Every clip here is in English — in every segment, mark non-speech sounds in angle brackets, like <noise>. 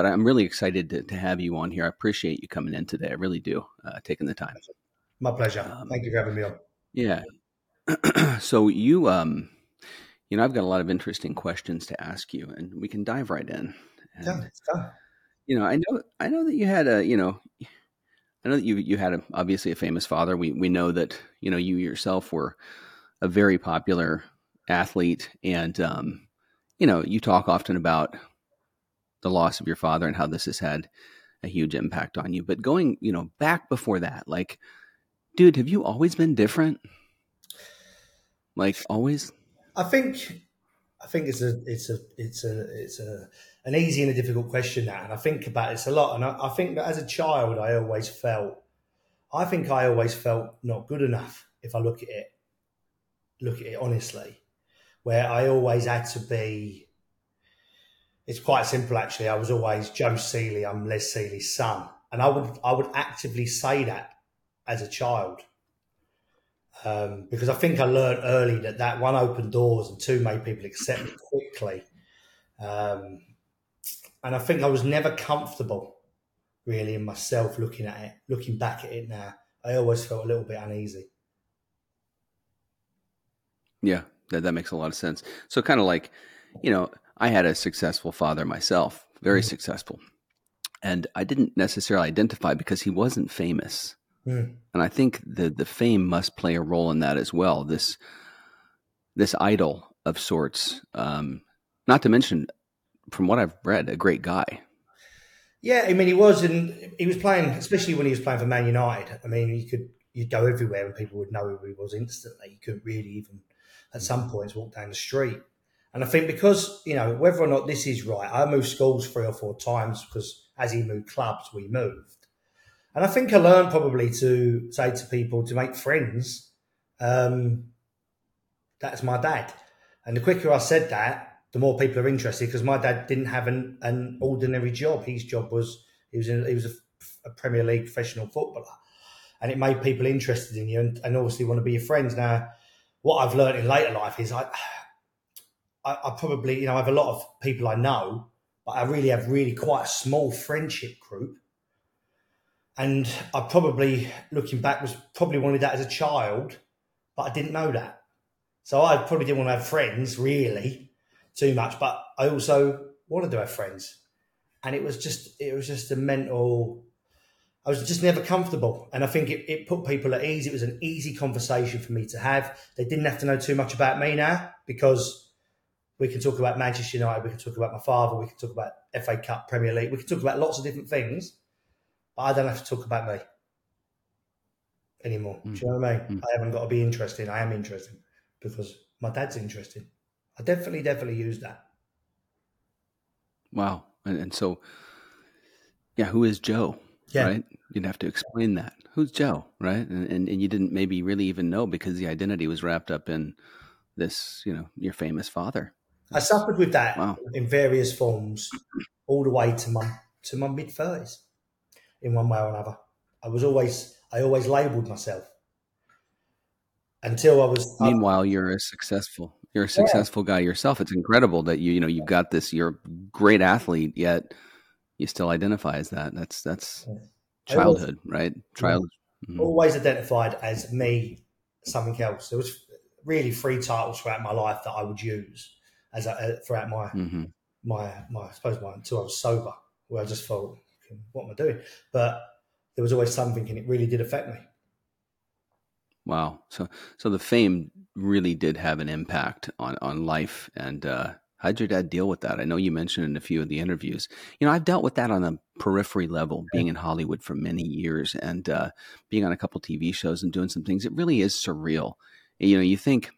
but I'm really excited to, to have you on here. I appreciate you coming in today. I really do, uh, taking the time. My pleasure. Um, Thank you for having me on. Yeah. <clears throat> so you, um, you know, I've got a lot of interesting questions to ask you, and we can dive right in. And, yeah, you know, I know, I know that you had a, you know, I know that you you had a, obviously a famous father. We we know that you know you yourself were a very popular athlete, and um, you know you talk often about the loss of your father and how this has had a huge impact on you. But going, you know, back before that, like, dude, have you always been different? Like always? I think I think it's a it's a it's a it's a an easy and a difficult question that, and I think about this a lot. And I, I think that as a child, I always felt, I think I always felt not good enough. If I look at it, look at it honestly, where I always had to be. It's quite simple, actually. I was always Joe Sealey. I'm Les Sealey's son, and I would I would actively say that as a child. Um, because I think I learned early that that one opened doors and two made people accept it quickly. Um, and I think I was never comfortable really in myself looking at it, looking back at it now. I always felt a little bit uneasy. Yeah, that, that makes a lot of sense. So, kind of like, you know, I had a successful father myself, very mm. successful. And I didn't necessarily identify because he wasn't famous. Mm. And I think the the fame must play a role in that as well. This this idol of sorts. Um, not to mention from what I've read, a great guy. Yeah, I mean, he was, and he was playing, especially when he was playing for Man United. I mean, you could you'd go everywhere and people would know who he was instantly. You couldn't really even, at some points, walk down the street. And I think because you know whether or not this is right, I moved schools three or four times because as he moved clubs, we moved. And I think I learned probably to say to people to make friends. Um, that's my dad. And the quicker I said that, the more people are interested because my dad didn't have an, an ordinary job. His job was he was in, he was a, a, Premier League professional footballer, and it made people interested in you and, and, obviously want to be your friends. Now, what I've learned in later life is I, I, I probably you know I have a lot of people I know, but I really have really quite a small friendship group. And I probably, looking back, was probably wanted that as a child, but I didn't know that. So I probably didn't want to have friends really too much. But I also wanted to have friends, and it was just it was just a mental. I was just never comfortable, and I think it, it put people at ease. It was an easy conversation for me to have. They didn't have to know too much about me now because we can talk about Manchester United, we can talk about my father, we can talk about FA Cup, Premier League, we can talk about lots of different things, but I don't have to talk about me anymore. Mm. Do you know what I mean? Mm. I haven't got to be interesting. I am interesting because my dad's interesting. I definitely, definitely use that. Wow. And, and so, yeah, who is Joe? Yeah. Right? You'd have to explain that. Who's Joe? Right. And, and, and you didn't maybe really even know because the identity was wrapped up in this, you know, your famous father. I suffered with that wow. in various forms all the way to my to my mid thirties, in one way or another. I was always I always labelled myself until I was. Meanwhile, you're a successful you're a successful yeah. guy yourself. It's incredible that you you know you've got this. You're a great athlete, yet you still identify as that. That's that's childhood, always, right? Child. Mm-hmm. Always identified as me, something else. There was really three titles throughout my life that I would use as a, uh, throughout my mm-hmm. my my I suppose my until I was sober, where I just felt, what am I doing? But there was always something, and it really did affect me. Wow. So so the fame really did have an impact on on life and uh how'd your dad deal with that? I know you mentioned in a few of the interviews. You know, I've dealt with that on a periphery level, being in Hollywood for many years and uh being on a couple TV shows and doing some things. It really is surreal. You know, you think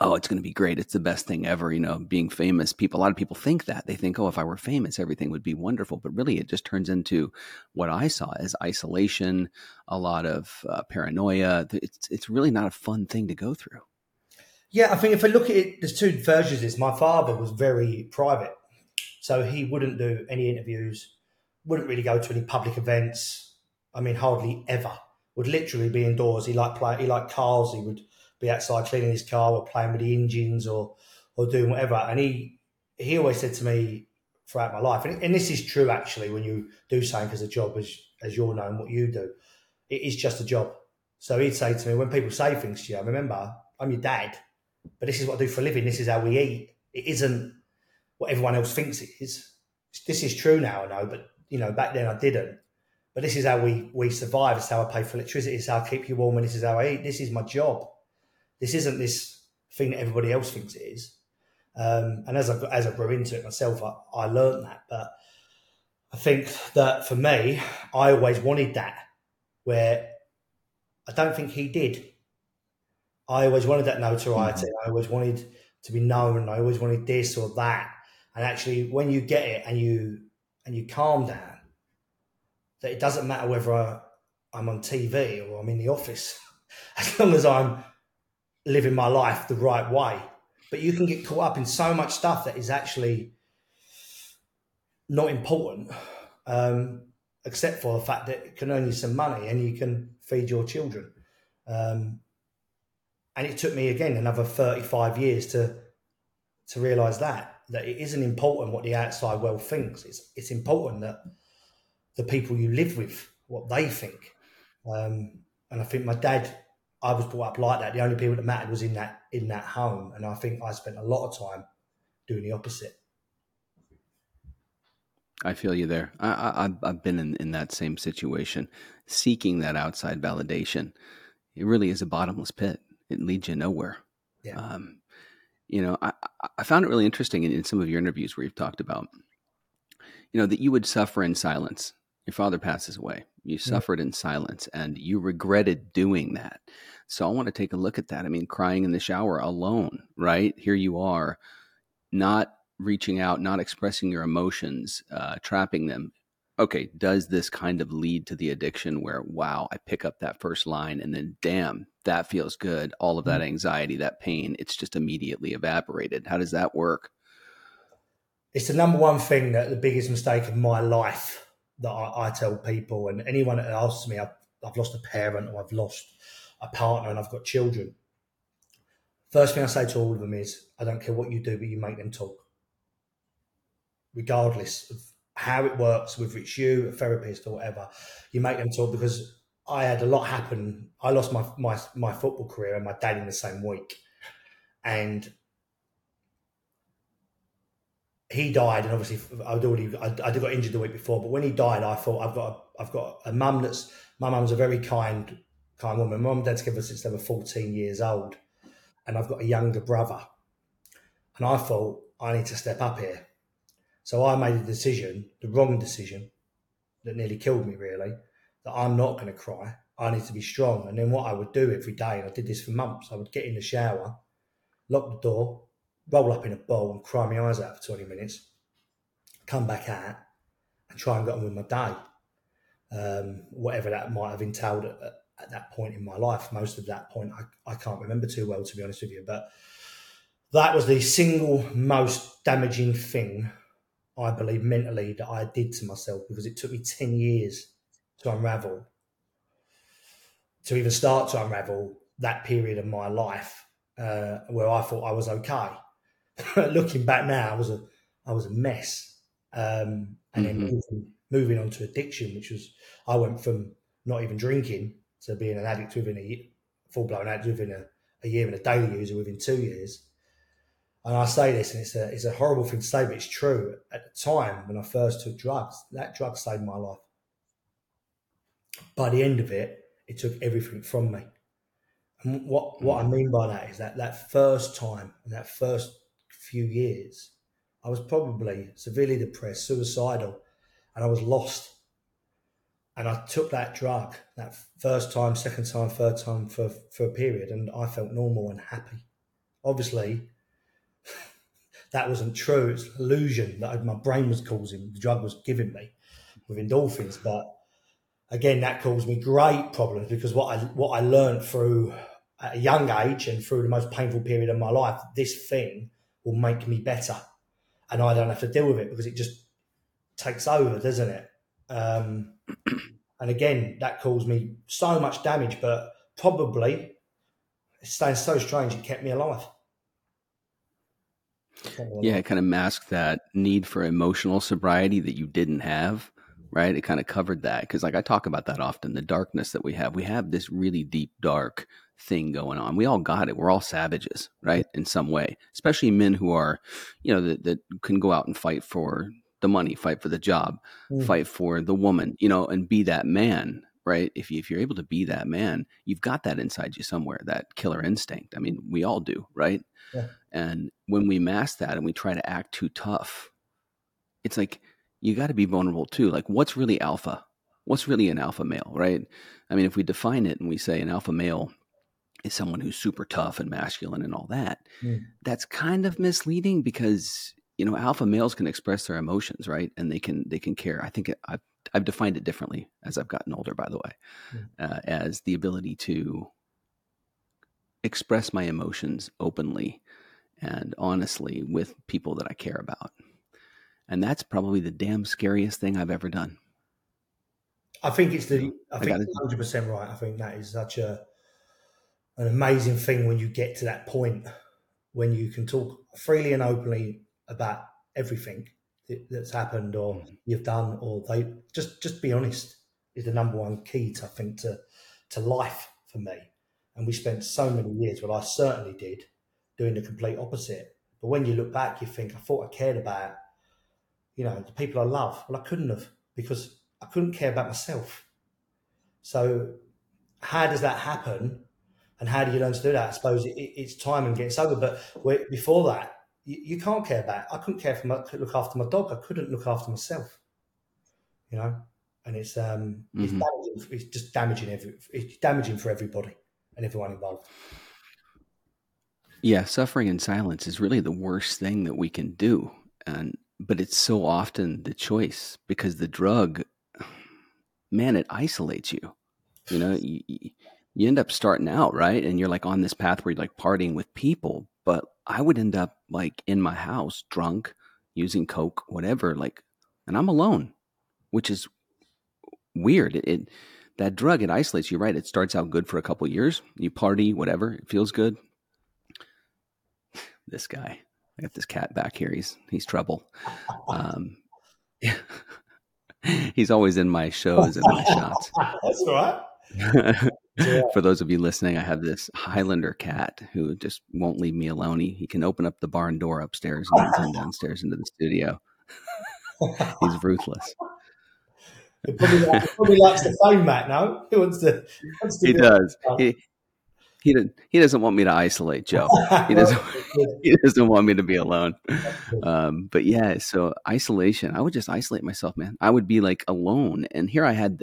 oh, it's going to be great. It's the best thing ever. You know, being famous. People, a lot of people think that they think, oh, if I were famous, everything would be wonderful. But really, it just turns into what I saw as isolation, a lot of uh, paranoia. It's it's really not a fun thing to go through. Yeah, I think if I look at it, there's two versions this. My father was very private, so he wouldn't do any interviews, wouldn't really go to any public events. I mean, hardly ever. Would literally be indoors. He liked play. He liked cars. He would be outside cleaning his car or playing with the engines or or doing whatever. And he he always said to me throughout my life. And, and this is true actually when you do something as a job, as as you're known what you do, it is just a job. So he'd say to me when people say things to you, remember, I'm your dad, but this is what I do for a living. This is how we eat. It isn't what everyone else thinks it is. This is true now, I know, but you know, back then I didn't. But this is how we we survive. It's how I pay for electricity. It's how I keep you warm, and this is how I eat. This is my job. This isn't this thing that everybody else thinks it is. Um, and as I as I grew into it myself, I, I learned that. But I think that for me, I always wanted that, where I don't think he did. I always wanted that notoriety. Mm-hmm. I always wanted to be known. I always wanted this or that. And actually, when you get it and you and you calm down, that it doesn't matter whether I, I'm on TV or I'm in the office, <laughs> as long as I'm living my life the right way but you can get caught up in so much stuff that is actually not important, um, except for the fact that it can earn you some money and you can feed your children. Um, and it took me again another 35 years to to realize that that it isn't important what the outside world thinks. It's it's important that the people you live with what they think. Um, and I think my dad I was brought up like that. The only people that mattered was in that in that home, and I think I spent a lot of time doing the opposite. I feel you there. I, I, have been in, in that same situation, seeking that outside validation. It really is a bottomless pit. It leads you nowhere. Yeah. Um, you know, I, I found it really interesting in, in some of your interviews where you've talked about, you know, that you would suffer in silence. Your father passes away. You mm. suffered in silence and you regretted doing that. So I want to take a look at that. I mean, crying in the shower alone, right? Here you are, not reaching out, not expressing your emotions, uh, trapping them. Okay, does this kind of lead to the addiction where, wow, I pick up that first line and then, damn, that feels good. All of that mm. anxiety, that pain, it's just immediately evaporated. How does that work? It's the number one thing that the biggest mistake of my life that I, I tell people, and anyone that asks me, I've, I've lost a parent or I've lost a partner and I've got children. First thing I say to all of them is, I don't care what you do, but you make them talk. Regardless of how it works, whether it's you, a therapist, or whatever, you make them talk because I had a lot happen. I lost my my my football career and my dad in the same week, and he died, and obviously I'd already I, I got injured the week before. But when he died, I thought I've got a, I've got a mum that's my mum's a very kind kind woman. My mum and dad together since they were fourteen years old, and I've got a younger brother. And I thought I need to step up here, so I made a decision, the wrong decision, that nearly killed me. Really, that I'm not going to cry. I need to be strong. And then what I would do every day, and I did this for months, I would get in the shower, lock the door, roll up in a ball and cry my eyes out for 20 minutes, come back out and try and get on with my day. Um, whatever that might have entailed at, at, that point in my life. Most of that point, I, I can't remember too well, to be honest with you. But that was the single most damaging thing, I believe, mentally that I did to myself because it took me 10 years to unravel, to even start to unravel that period of my life uh, where I thought I was okay. <laughs> looking back now, I was a I was a mess. Um, and mm-hmm. then moving, moving on to addiction, which was I went from not even drinking to being an addict within a full blown addict within a, a year and a daily user within two years. And I say this, and it's a it's a horrible thing to say, but it's true. At the time when I first took drugs, that drug saved my life. By the end of it, it took everything from me. And what what I mm. mean by that is that that first time and that first few years, I was probably severely depressed, suicidal, and I was lost. And I took that drug that first time, second time, third time for, for a period, and I felt normal and happy. Obviously, <laughs> that wasn't true. It's an illusion that my brain was causing, the drug was giving me with endorphins. But again, that caused me great problems because what I what I learned through at a young age and through the most painful period of my life, this thing will make me better, and I don't have to deal with it because it just takes over, doesn't it? Um, <clears throat> and again, that caused me so much damage, but probably it sounds so strange. It kept me alive. Yeah, it kind of masked that need for emotional sobriety that you didn't have, right? It kind of covered that because, like, I talk about that often the darkness that we have. We have this really deep, dark thing going on. We all got it. We're all savages, right? In some way, especially men who are, you know, that, that can go out and fight for the money, fight for the job, mm. fight for the woman, you know, and be that man, right? If, you, if you're able to be that man, you've got that inside you somewhere, that killer instinct. I mean, we all do, right? Yeah. And when we mask that and we try to act too tough, it's like you got to be vulnerable too. Like, what's really alpha? What's really an alpha male, right? I mean, if we define it and we say an alpha male is someone who's super tough and masculine and all that, mm. that's kind of misleading because you know alpha males can express their emotions, right? And they can they can care. I think I've I've defined it differently as I've gotten older, by the way, mm. uh, as the ability to express my emotions openly and honestly with people that I care about. And that's probably the damn scariest thing I've ever done. I think it's the I think hundred percent right. I think that is such a an amazing thing when you get to that point when you can talk freely and openly about everything that's happened or mm. you've done or they just just be honest is the number one key to, I think to to life for me. And we spent so many years, well I certainly did, doing the complete opposite. But when you look back, you think, I thought I cared about, you know, the people I love. Well, I couldn't have because I couldn't care about myself. So, how does that happen? And how do you learn to do that? I suppose it, it's time and getting sober. But before that, you, you, can't care about. I couldn't care for my, look after my dog. I couldn't look after myself. You know, and it's um, mm-hmm. it's, damaging, it's just damaging every. It's damaging for everybody and everyone involved. Yeah, suffering in silence is really the worst thing that we can do. And but it's so often the choice because the drug man it isolates you. You know, you, you end up starting out, right? And you're like on this path where you're like partying with people, but I would end up like in my house drunk, using coke, whatever, like and I'm alone, which is weird. It, it that drug it isolates you, right? It starts out good for a couple years. You party, whatever, it feels good <sighs> this guy. I got this cat back here. He's he's trouble. Um, <laughs> he's always in my shows and my shots. <laughs> That's right. <laughs> For those of you listening, I have this Highlander cat who just won't leave me alone. He, he can open up the barn door upstairs and come downstairs into the studio. he's ruthless. He probably, likes, probably likes the fame, Matt. No, he wants to. He, wants to he does. He, he he doesn't want me to isolate Joe. He doesn't <laughs> <laughs> he doesn't want me to be alone. <laughs> Um, but yeah, so isolation. I would just isolate myself, man. I would be like alone, and here I had,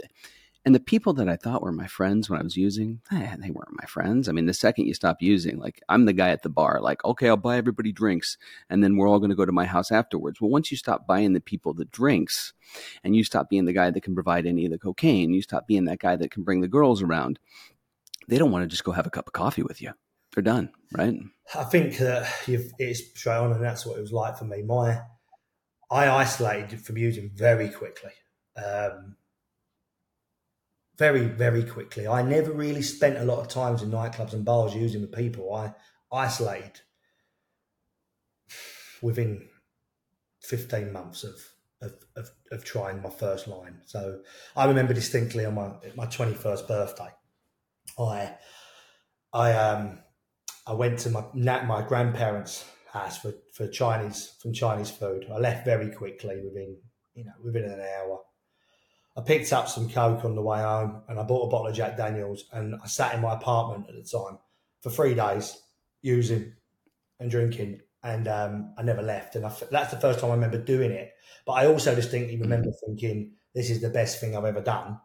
and the people that I thought were my friends when I was using, eh, they weren't my friends. I mean, the second you stop using, like I'm the guy at the bar, like okay, I'll buy everybody drinks, and then we're all going to go to my house afterwards. Well, once you stop buying the people the drinks, and you stop being the guy that can provide any of the cocaine, you stop being that guy that can bring the girls around they don't want to just go have a cup of coffee with you. They're done, right? I think that you've it's straight on, and that's what it was like for me. My I isolated from using very quickly, um, very very quickly. I never really spent a lot of times in nightclubs and bars using with people. I isolated within fifteen months of of, of, of, trying my first line. So I remember distinctly on my my 21st birthday, I I um I went to my my grandparents' house for, for Chinese from Chinese food. I left very quickly within you know within an hour. I picked up some coke on the way home, and I bought a bottle of Jack Daniels, and I sat in my apartment at the time for three days using and drinking, and um, I never left. And I, that's the first time I remember doing it. But I also distinctly remember thinking, "This is the best thing I've ever done."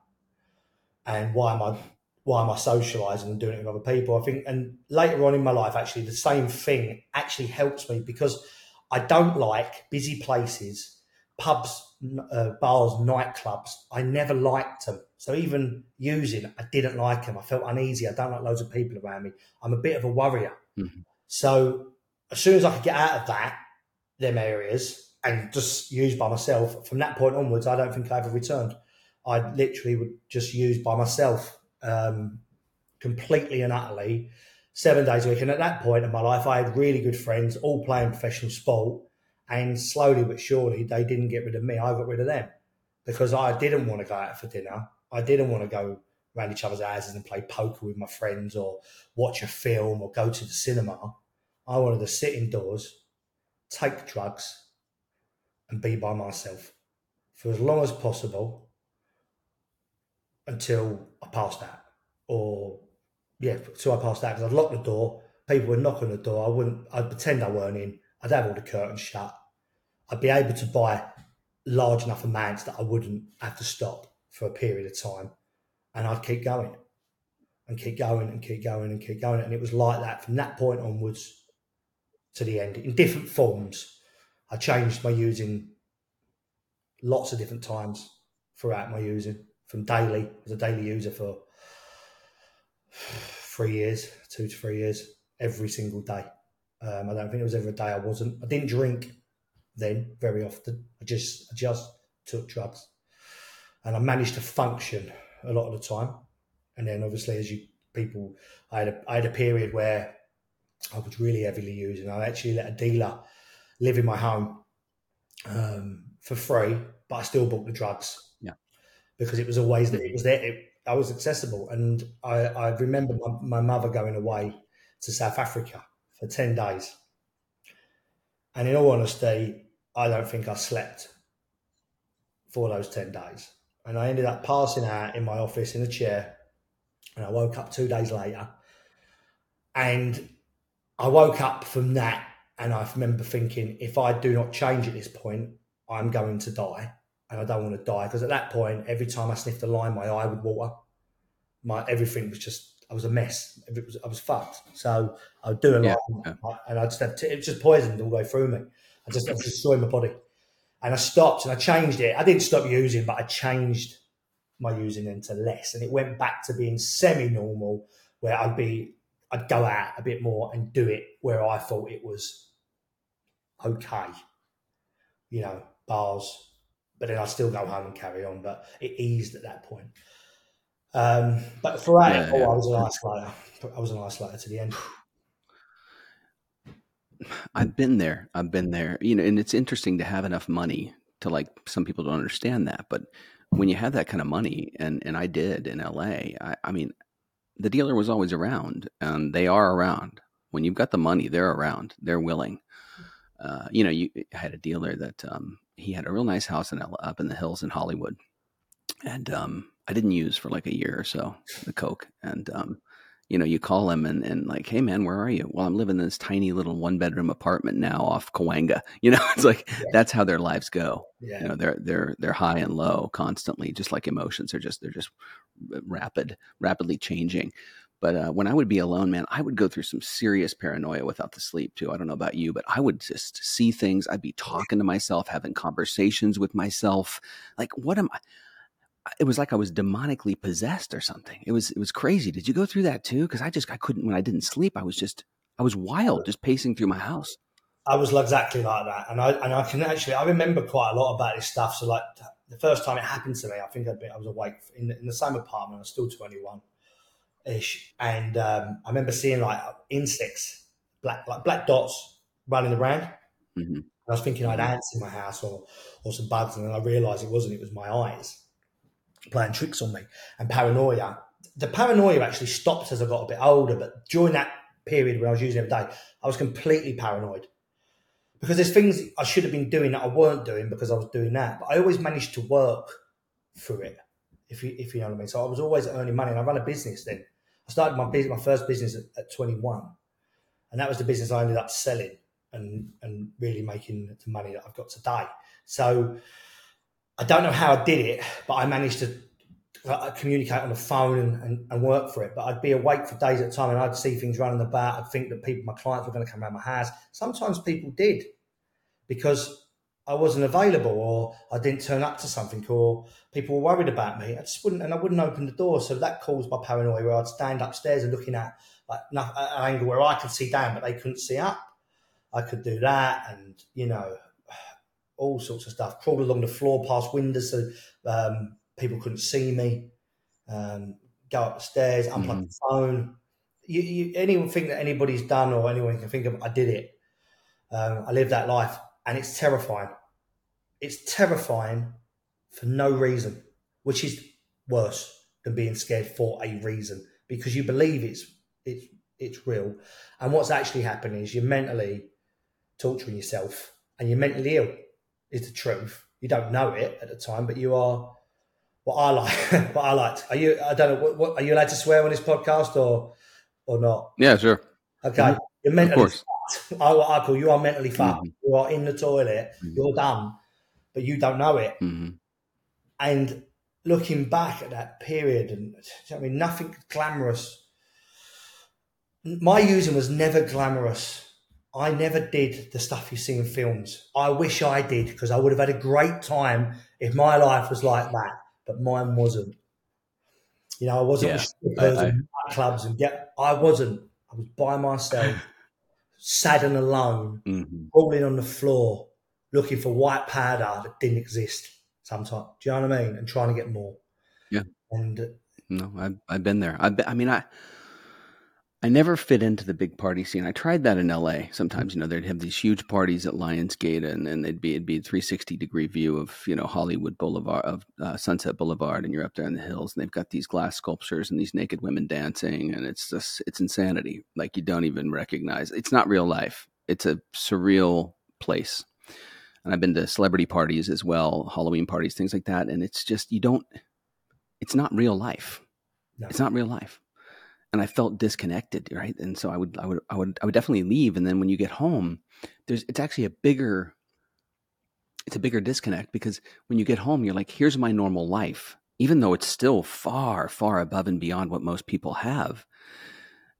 And why am I why am I socializing and doing it with other people? I think, and later on in my life, actually, the same thing actually helps me because I don't like busy places, pubs, uh, bars, nightclubs. I never liked them. So even using, I didn't like them. I felt uneasy. I don't like loads of people around me. I'm a bit of a worrier. Mm-hmm. So as soon as I could get out of that, them areas, and just use by myself, from that point onwards, I don't think I ever returned. I literally would just use by myself um, completely and utterly seven days a week. And at that point in my life, I had really good friends, all playing professional sport. And slowly but surely, they didn't get rid of me. I got rid of them because I didn't want to go out for dinner. I didn't want to go around each other's houses and play poker with my friends or watch a film or go to the cinema. I wanted to sit indoors, take drugs, and be by myself for as long as possible until I passed out or yeah, so I passed out because I'd lock the door. People would knock on the door. I wouldn't. I'd pretend I weren't in. I'd have all the curtains shut. I'd be able to buy large enough amounts that I wouldn't have to stop for a period of time, and I'd keep going, and keep going, and keep going, and keep going, and it was like that from that point onwards to the end in different forms. I changed my using lots of different times throughout my using from daily as a daily user for three years, two to three years, every single day. Um, I don't think it was ever a day I wasn't. I didn't drink then very often. I just I just took drugs, and I managed to function a lot of the time. And then obviously, as you people, I had a, I had a period where I was really heavily using. I actually let a dealer live in my home um, for free, but I still bought the drugs. Because it was always that it was there. It, I was accessible. And I, I remember my, my mother going away to South Africa for 10 days. And in all honesty, I don't think I slept for those 10 days. And I ended up passing out in my office in a chair. And I woke up two days later. And I woke up from that. And I remember thinking, if I do not change at this point, I'm going to die and I don't want to die because at that point, every time I sniffed a line, my eye would water. My everything was just I was a mess. Was, I was fucked. So I would do a yeah, line, and I just have t- it was just poisoned all the way through me. I just I was destroying my body, and I stopped and I changed it. I didn't stop using, but I changed my using into less, and it went back to being semi-normal, where I'd be I'd go out a bit more and do it where I thought it was okay. You know, bars, but then I'd still go home and carry on. But it eased at that point. Um, but for yeah, oh, yeah. I was an isolator. I was an isolator to the end. <sighs> I've been there. I've been there. You know, and it's interesting to have enough money to like. Some people don't understand that, but when you have that kind of money, and and I did in LA. I, I mean, the dealer was always around, and they are around. When you've got the money, they're around. They're willing. Uh, you know, you I had a dealer that um, he had a real nice house in up in the hills in Hollywood, and um, I didn't use for like a year or so the coke. And um, you know, you call him and, and like, hey man, where are you? Well, I'm living in this tiny little one bedroom apartment now off Cahuenga. <laughs> You know, it's like yeah. that's how their lives go. Yeah. You know, they're they're they're high and low constantly, just like emotions. They're just they're just rapid, rapidly changing. But uh, when I would be alone, man, I would go through some serious paranoia without the sleep too. I don't know about you, but I would just see things. I'd be talking to myself, having conversations with myself. Like, what am I? It was like I was demonically possessed or something. It was it was crazy. Did you go through that too? Because I just I couldn't when I didn't sleep. I was just I was wild, just pacing through my house. I was exactly like that, and I and I can actually I remember quite a lot about this stuff. So like the first time it happened to me, I think I'd been, I was awake in, in the same apartment. I was still twenty one ish, and um, I remember seeing like insects, black like black dots running around. Mm-hmm. I was thinking I had ants in my house or or some bugs, and then I realised it wasn't. It was my eyes playing tricks on me and paranoia. The paranoia actually stopped as I got a bit older, but during that period when I was using it every day, I was completely paranoid because there's things I should have been doing that I weren't doing because I was doing that. But I always managed to work through it, if you if you know what I mean. So I was always earning money, and I run a business then. I started my business, my first business at, at 21, and that was the business I ended up selling and and really making the money that I've got today. So I don't know how I did it, but I managed to uh, communicate on the phone and, and, and, work for it. But I'd be awake for days at a time, and I'd see things running about. I'd think that people, my clients, were going to come around my house. Sometimes people did because I wasn't available or I didn't turn up to something or people were worried about me. I just wouldn't, and I wouldn't open the door. So that caused my paranoia where I'd stand upstairs and looking at like an angle where I could see down, but they couldn't see up. I could do that and, you know, <sighs> all sorts of stuff. Crawl along the floor past windows so um, people couldn't see me. Um, go up the stairs, unplug mm. the phone. you, you, anything that anybody's done or anyone can think of, I did it. Um, I lived that life, and it's terrifying. It's terrifying for no reason, which is worse than being scared for a reason because you believe it's it's it's real. And what's actually happening is you're mentally torturing yourself, and you're mentally ill. Is the truth. You don't know it at the time, but you are. What I like, <laughs> what I liked. Are you? I don't know. What, what, are you allowed to swear on this podcast or or not? Yeah, sure. Okay, mm-hmm. you're mentally. Fucked. I, I call you are mentally fucked. Mm-hmm. You are in the toilet. Mm-hmm. You're done, but you don't know it. Mm-hmm. And looking back at that period, and I mean, nothing glamorous. My using was never glamorous. I never did the stuff you see in films. I wish I did because I would have had a great time if my life was like that, but mine wasn't. You know, I wasn't yeah, strippers I, I, and clubs and get. I wasn't. I was by myself, <laughs> sad and alone, mm-hmm. rolling on the floor, looking for white powder that didn't exist. Sometimes, do you know what I mean? And trying to get more. Yeah. And no, I've I've been there. I've been, I mean, I I never fit into the big party scene. I tried that in LA. Sometimes, you know, they'd have these huge parties at Lionsgate, and then they'd be it'd be a 360 degree view of you know Hollywood Boulevard of uh, Sunset Boulevard, and you're up there in the hills, and they've got these glass sculptures and these naked women dancing, and it's just it's insanity. Like you don't even recognize. It's not real life. It's a surreal place. And I've been to celebrity parties as well, Halloween parties, things like that, and it's just you don't. It's not real life. No. It's not real life and I felt disconnected, right? And so I would, I would, I would, I would definitely leave. And then when you get home, there's, it's actually a bigger, it's a bigger disconnect because when you get home, you're like, here's my normal life, even though it's still far, far above and beyond what most people have.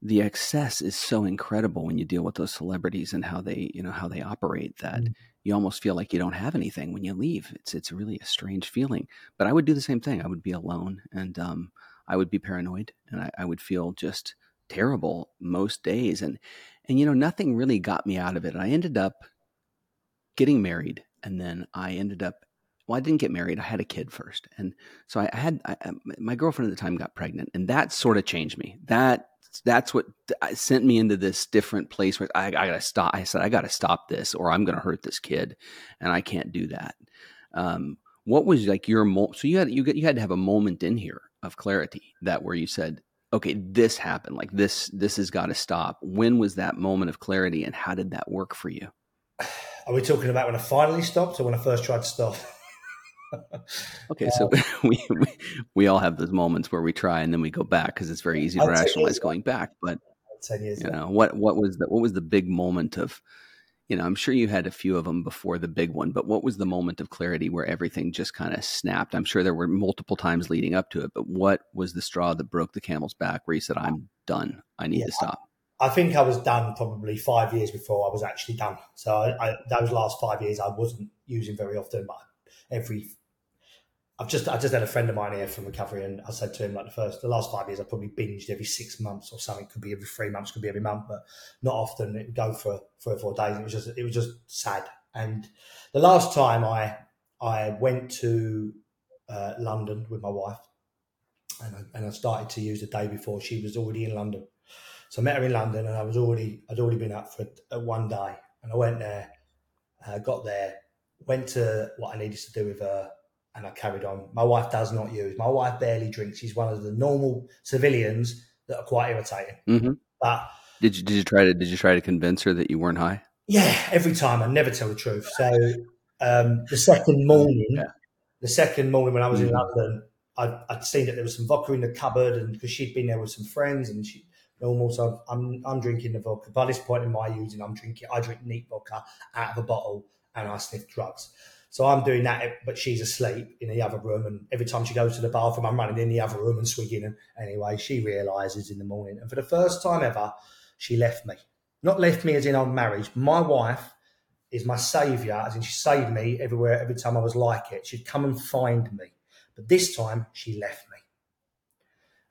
The excess is so incredible when you deal with those celebrities and how they, you know, how they operate that mm-hmm. You almost feel like you don't have anything when you leave. It's, it's really a strange feeling. But I would do the same thing. I would be alone and, um, I would be paranoid and I, I would feel just terrible most days. And and you know, nothing really got me out of it. I ended up getting married, and then I ended up. Well, I didn't get married. I had a kid first, and so I, had I, my girlfriend at the time got pregnant, and that sort of changed me. That that's what sent me into this different place where I, I got to stop. I said I got to stop this, or I'm going to hurt this kid, and I can't do that. Um, what was like your so you had you you had to have a moment in here of clarity that where you said okay this happened like this this has got to stop when was that moment of clarity and how did that work for you are we talking about when i finally stopped or when i first tried to stop okay so um, <laughs> we, we, we all have those moments where we try and then we go back because it's very easy to rationalize going back but 10 years you know what what was the what was the big moment of you know, I'm sure you had a few of them before the big one, but what was the moment of clarity where everything just kind of snapped? I'm sure there were multiple times leading up to it, but what was the straw that broke the camel's back where you said, I'm done. I need yeah, to stop? I think I was done probably five years before I was actually done. So I, I, those last five years I wasn't using very often, but every I've just I just had a friend of mine here from recovery, and I said to him like the first the last five years I probably binged every six months or something. Could be every three months, could be every month, but not often. It would go for three or four days. It was just it was just sad. And the last time I I went to uh, London with my wife, and I, and I started to use the day before she was already in London. So I met her in London, and I was already I'd already been up for uh, one day, and I went there, uh, got there, went to what I needed to do with her and I carried on. My wife does not use. My wife barely drinks. She's one of the normal civilians that are quite irritating. Mm-hmm. But did you did you try to did you try to convince her that you weren't high? Yeah, every time I never tell the truth. So um, the second morning, yeah. the second morning when I was mm-hmm. in London, I'd, I'd, seen that there was some vodka in the cupboard, and because she'd been there with some friends, and she normal. So I'm I'm drinking the vodka. By this point in my using, I'm drinking. I drink neat vodka out of a bottle, and I sniff drugs. So I'm doing that, but she's asleep in the other room. And every time she goes to the bathroom, I'm running in the other room and swigging. And anyway, she realizes in the morning. And for the first time ever, she left me. Not left me as in I'm. My wife is my savior, as in she saved me everywhere, every time I was like it. She'd come and find me. But this time, she left me.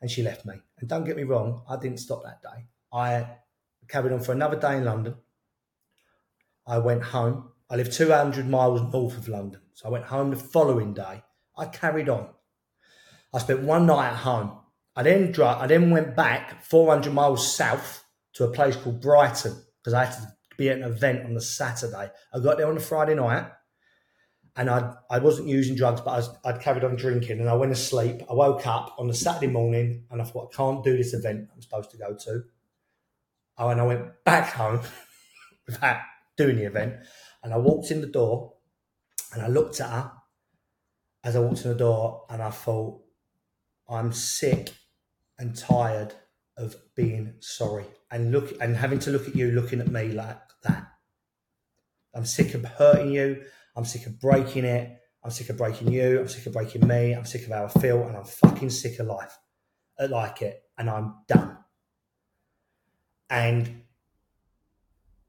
And she left me. And don't get me wrong, I didn't stop that day. I carried on for another day in London. I went home I live 200 miles north of London. So I went home the following day. I carried on. I spent one night at home. I then I then went back 400 miles south to a place called Brighton because I had to be at an event on the Saturday. I got there on the Friday night, and I I wasn't using drugs, but I was, I'd carried on drinking, and I went to sleep. I woke up on the Saturday morning, and I thought I can't do this event I'm supposed to go to. Oh, and I went back home <laughs> without doing the event, and I walked in the door, and I looked at her as I walked in the door, and I thought, I'm sick and tired of being sorry and look and having to look at you looking at me like that. I'm sick of hurting you. I'm sick of breaking it. I'm sick of breaking you. I'm sick of breaking me. I'm sick of how I feel, and I'm fucking sick of life. I like it, and I'm done. And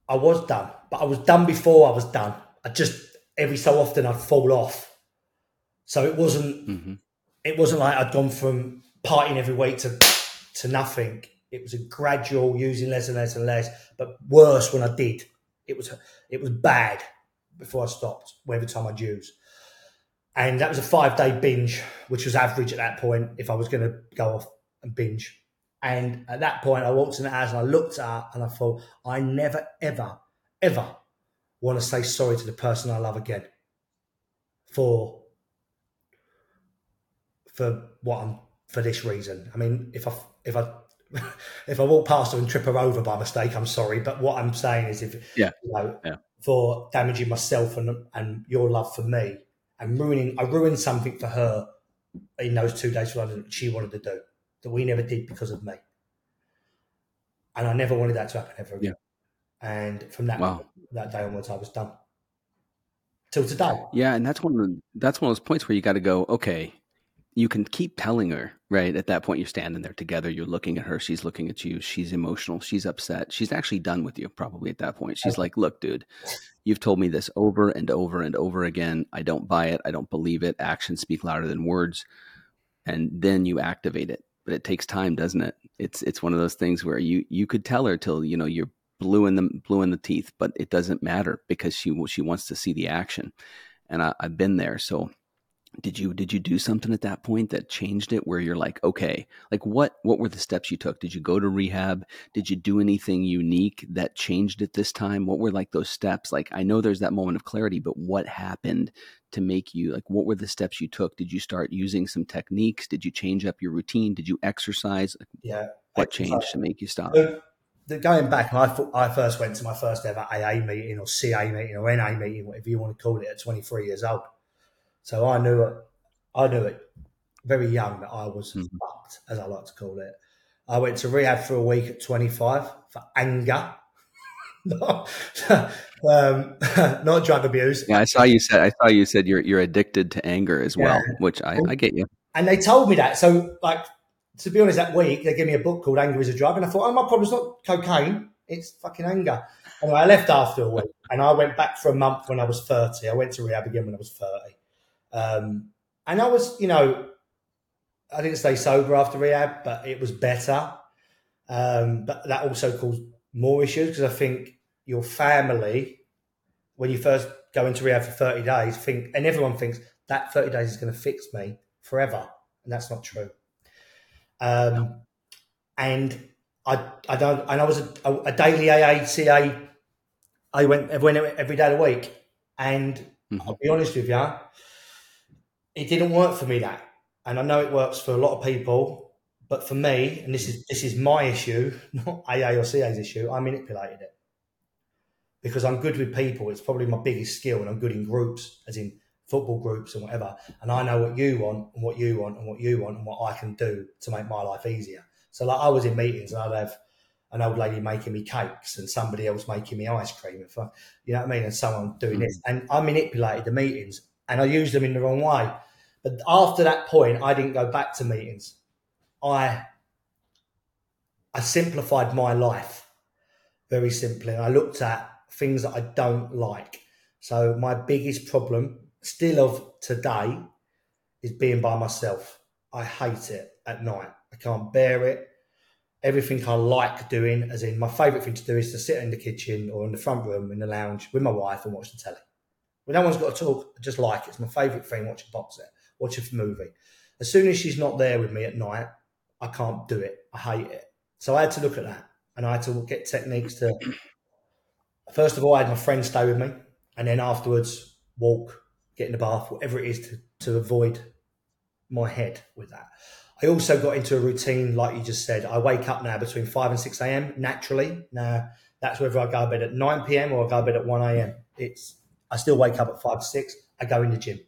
I was done, but I was done before I was done. I just every so often I'd fall off, so it wasn't. Mm-hmm. It wasn't like I'd gone from partying every week to to nothing. It was a gradual using less and less and less, but worse when I did. It was it was bad before I stopped. Every time I'd use, and that was a five day binge, which was average at that point. If I was going to go off and binge, and at that point, I walked in the house and I looked at her and I thought, I never, ever, ever want to say sorry to the person I love again for for what I'm for this reason. I mean, if I if I <laughs> if I walk past her and trip her over by mistake, I'm sorry. But what I'm saying is, if yeah, you know, yeah. for damaging myself and and your love for me and ruining, I ruined something for her in those two days that she wanted to do that we never did because of me. And I never wanted that to happen ever again. Yeah. And from that wow. that day onwards, I was done till today. Yeah, and that's one of the, that's one of those points where you got to go. Okay, you can keep telling her, right? At that point, you're standing there together. You're looking at her. She's looking at you. She's emotional. She's upset. She's actually done with you, probably at that point. She's like, Look, dude, you've told me this over and over and over again. I don't buy it. I don't believe it. Actions speak louder than words. And then you activate it. But it takes time, doesn't it? It's it's one of those things where you you could tell her till you know you're blue in the blue in the teeth, but it doesn't matter because she she wants to see the action. And I, I've been there, so did you did you do something at that point that changed it where you're like okay like what what were the steps you took? Did you go to rehab? Did you do anything unique that changed it this time? What were like those steps? Like i know there's that moment of clarity but what happened to make you like what were the steps you took? Did you start using some techniques? Did you change up your routine? Did you exercise? Yeah. what changed to make you stop the, going back I, I first went to my first ever aa meeting or ca meeting or na meeting whatever you want to call it at 23 years old so I knew it. I knew it very young that I was mm-hmm. fucked, as I like to call it. I went to rehab for a week at 25 for anger. <laughs> not, um, <laughs> not drug abuse. Yeah, I saw you said I saw you said you're you're addicted to anger as well, yeah. which I, I get you. And they told me that. So, like, to be honest, that week they gave me a book called Anger is a Drug, and I thought, oh, my problem's not cocaine; it's fucking anger. Anyway, I left after a week, and I went back for a month when I was thirty. I went to rehab again when I was thirty, um, and I was, you know, I didn't stay sober after rehab, but it was better. Um, but that also caused more issues because I think your family, when you first go into rehab for 30 days, think, and everyone thinks that 30 days is going to fix me forever. And that's not true. Um, and I, I don't, and I was a, a daily AACA. I went, I went every day of the week. And mm-hmm. I'll be honest with you, it didn't work for me that, and I know it works for a lot of people, but for me, and this is this is my issue, <laughs> not AA or CA's issue. I manipulated it because I'm good with people. It's probably my biggest skill, and I'm good in groups, as in football groups and whatever. And I know what you want and what you want and what you want and what I can do to make my life easier. So like I was in meetings and I'd have an old lady making me cakes and somebody else making me ice cream. If I, you know what I mean? And someone doing mm. this. And I manipulated the meetings and I used them in the wrong way. But after that point, I didn't go back to meetings. I I simplified my life very simply. I looked at things that I don't like. So my biggest problem, still of today, is being by myself. I hate it at night. I can't bear it. Everything I like doing, as in my favourite thing to do, is to sit in the kitchen or in the front room in the lounge with my wife and watch the telly. When no one's got to talk, I just like it. It's my favourite thing, watch a box set, watch a movie. As soon as she's not there with me at night, I can't do it. I hate it. So I had to look at that and I had to get techniques to. First of all, I had my friend stay with me, and then afterwards, walk, get in the bath, whatever it is to, to avoid my head with that. I also got into a routine, like you just said. I wake up now between 5 and 6 a.m. naturally. Now, that's whether I go to bed at 9 p.m. or I go to bed at 1 a.m. It's I still wake up at 5 to 6. I go in the gym.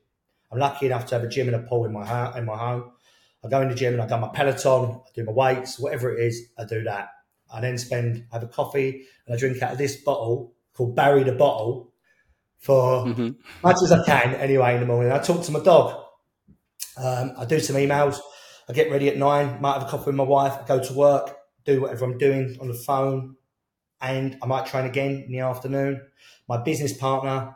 I'm lucky enough to have a gym and a pool in my, ha- in my home. I go in the gym and I do my Peloton, I do my weights, whatever it is, I do that. I then spend, have a coffee and I drink out of this bottle called Barry the Bottle for mm-hmm. much as I can anyway in the morning. I talk to my dog. Um, I do some emails. I get ready at nine, might have a coffee with my wife, I go to work, do whatever I'm doing on the phone, and I might train again in the afternoon. My business partner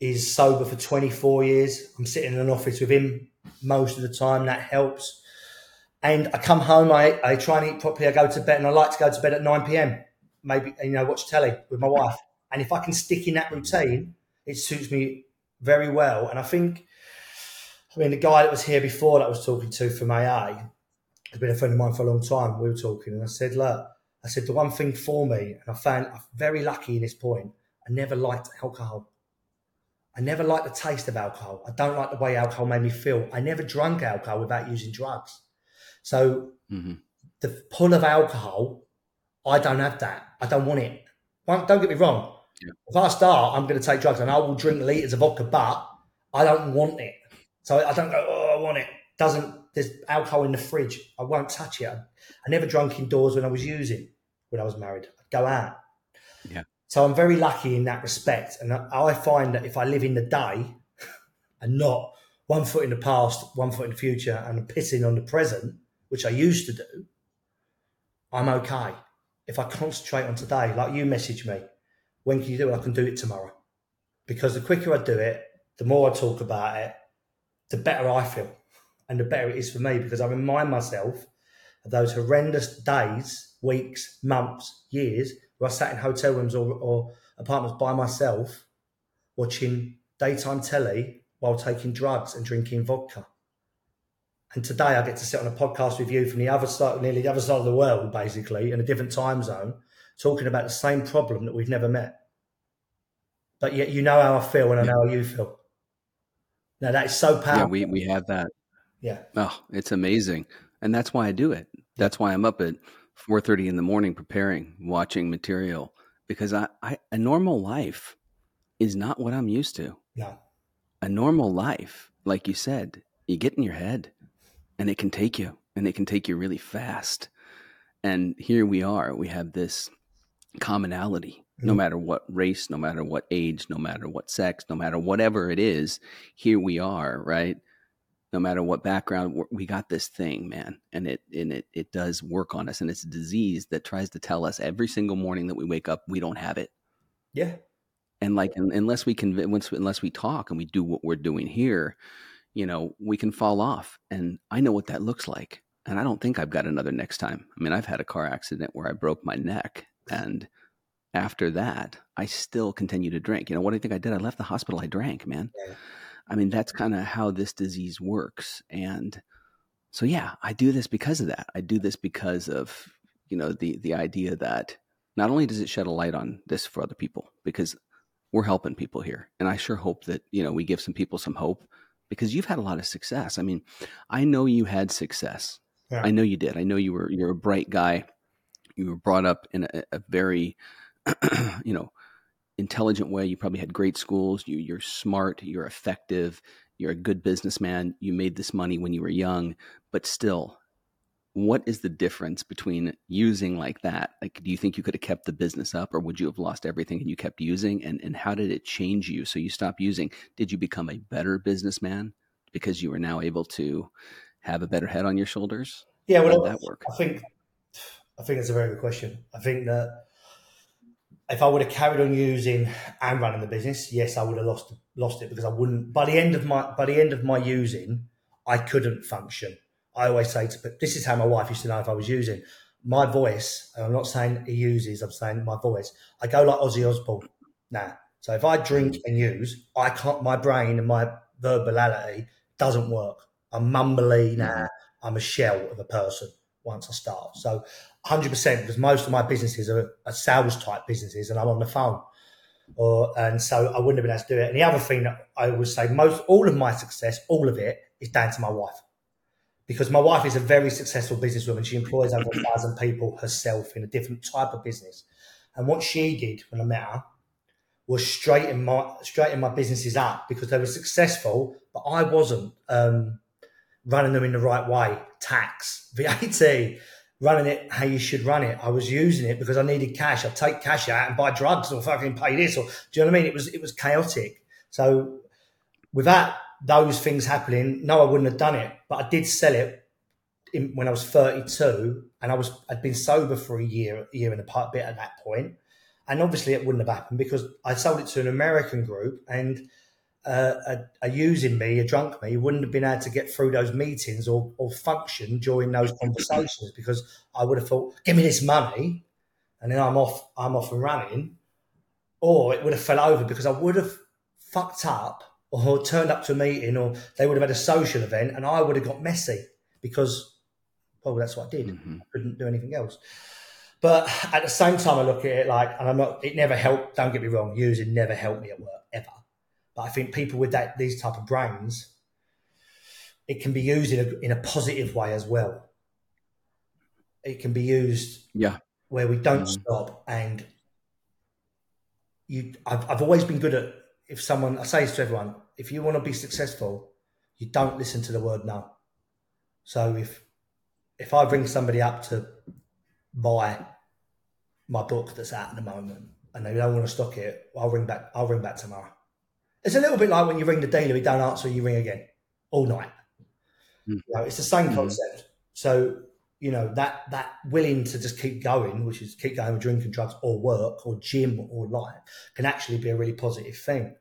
is sober for 24 years. I'm sitting in an office with him most of the time. That helps. And I come home, I, I try and eat properly. I go to bed and I like to go to bed at 9 p.m. Maybe, you know, watch telly with my wife. And if I can stick in that routine, it suits me very well. And I think I mean, the guy that was here before that I was talking to from AA has been a friend of mine for a long time. We were talking, and I said, "Look, I said the one thing for me, and I found I'm very lucky in this point. I never liked alcohol. I never liked the taste of alcohol. I don't like the way alcohol made me feel. I never drank alcohol without using drugs. So mm-hmm. the pull of alcohol, I don't have that. I don't want it. Don't get me wrong. If I start, I'm going to take drugs, and I will drink liters of vodka, but I don't want it. So I don't go, oh, I want it. Doesn't there's alcohol in the fridge. I won't touch it. I, never drank indoors when I was using when I was married. I'd go out. Yeah. So I'm very lucky in that respect. And I find that if I live in the day <laughs> and not one foot in the past, one foot in the future, and pissing on the present, which I used to do, I'm okay. If I concentrate on today, like you message me, when can you do it? I can do it tomorrow. Because the quicker I do it, the more I talk about it, the better I feel and the better it is for me because I remind myself of those horrendous days, weeks, months, years where I sat in hotel rooms or, or apartments by myself watching daytime telly while taking drugs and drinking vodka. And today I get to sit on a podcast with you from the other side, nearly the other side of the world, basically, in a different time zone, talking about the same problem that we've never met. But yet you know how I feel and I know how you feel. Now that is so powerful. Yeah, we, we have that. Yeah. Oh, it's amazing. And that's why I do it. That's why I'm up at 4.30 in the morning preparing, watching material because I, I a normal life is not what I'm used to. No. A normal life, like you said, you get in your head and it can take you and it can take you really fast. And here we are. We have this commonality no mm. matter what race, no matter what age, no matter what sex, no matter whatever it is, here we are, right? No matter what background, we got this thing, man, and it and it it does work on us, and it's a disease that tries to tell us every single morning that we wake up we don't have it. Yeah, and like unless we can, unless we talk and we do what we're doing here, you know, we can fall off, and I know what that looks like, and I don't think I've got another next time. I mean, I've had a car accident where I broke my neck, and after that, I still continue to drink. You know, what do you think I did? I left the hospital. I drank, man. Yeah. I mean, that's kind of how this disease works. And so, yeah, I do this because of that. I do this because of, you know, the, the idea that not only does it shed a light on this for other people, because we're helping people here. And I sure hope that, you know, we give some people some hope because you've had a lot of success. I mean, I know you had success. Yeah. I know you did. I know you were, you're a bright guy. You were brought up in a, a very, <clears throat> you know, intelligent way. You probably had great schools. You, you're smart. You're effective. You're a good businessman. You made this money when you were young, but still, what is the difference between using like that? Like, do you think you could have kept the business up, or would you have lost everything and you kept using? And and how did it change you? So you stopped using. Did you become a better businessman because you were now able to have a better head on your shoulders? Yeah, well, that work? I think I think it's a very good question. I think that if I would have carried on using and running the business, yes, I would have lost lost it because I wouldn't. By the end of my by the end of my using, I couldn't function. I always say to but this is how my wife used to know if I was using my voice. I'm not saying he uses. I'm saying my voice. I go like Ozzy Osbourne now. So if I drink and use, I can't. My brain and my verbality doesn't work. I'm mumbly now. I'm a shell of a person. once I start. So 100% because most of my businesses are, are sales type businesses and I'm on the phone. Or, and so I wouldn't have been able to do it. And the other thing that I would say, most all of my success, all of it, is down to my wife, because my wife is a very successful businesswoman. She employs over a thousand people herself in a different type of business. And what she did when I met her was straighten my straighten my businesses up because they were successful, but I wasn't um, running them in the right way. Tax, <laughs> VAT, running it how you should run it. I was using it because I needed cash. I'd take cash out and buy drugs or fucking pay this or do you know what I mean? It was it was chaotic. So without those things happening, no, I wouldn't have done it. But I did sell it in, when I was 32 and I was I'd been sober for a year, a year and a part bit at that point. And obviously it wouldn't have happened because I sold it to an American group and uh, a, a, using me, a drunk me, wouldn't have been able to get through those meetings or, or function during those conversations because I would have thought, give me this money, and then I'm off, I'm off and running, or it would have fell over because I would have fucked up or turned up to a meeting or they would have had a social event and I would have got messy because, well, that's what I did. Mm-hmm. I couldn't do anything else. But at the same time, I look at it like, and I'm not, it never helped, don't get me wrong, using never helped me at work. But I think people with that these type of brains, it can be used in a, in a positive way as well. It can be used yeah where we don't mm. stop and you I've, I've always been good at if someone I say this to everyone if you want to be successful you don't listen to the word no so if if I bring somebody up to buy my book that's out at the moment and they don't want to stock it I'll ring back I'll ring back tomorrow it's a little bit like when you ring the dealer, he don't answer, you ring again all night. Mm. You know, it's the same mm. concept. So you know that that willing to just keep going, which is keep going with drinking, drugs, or work, or gym, or life, can actually be a really positive thing.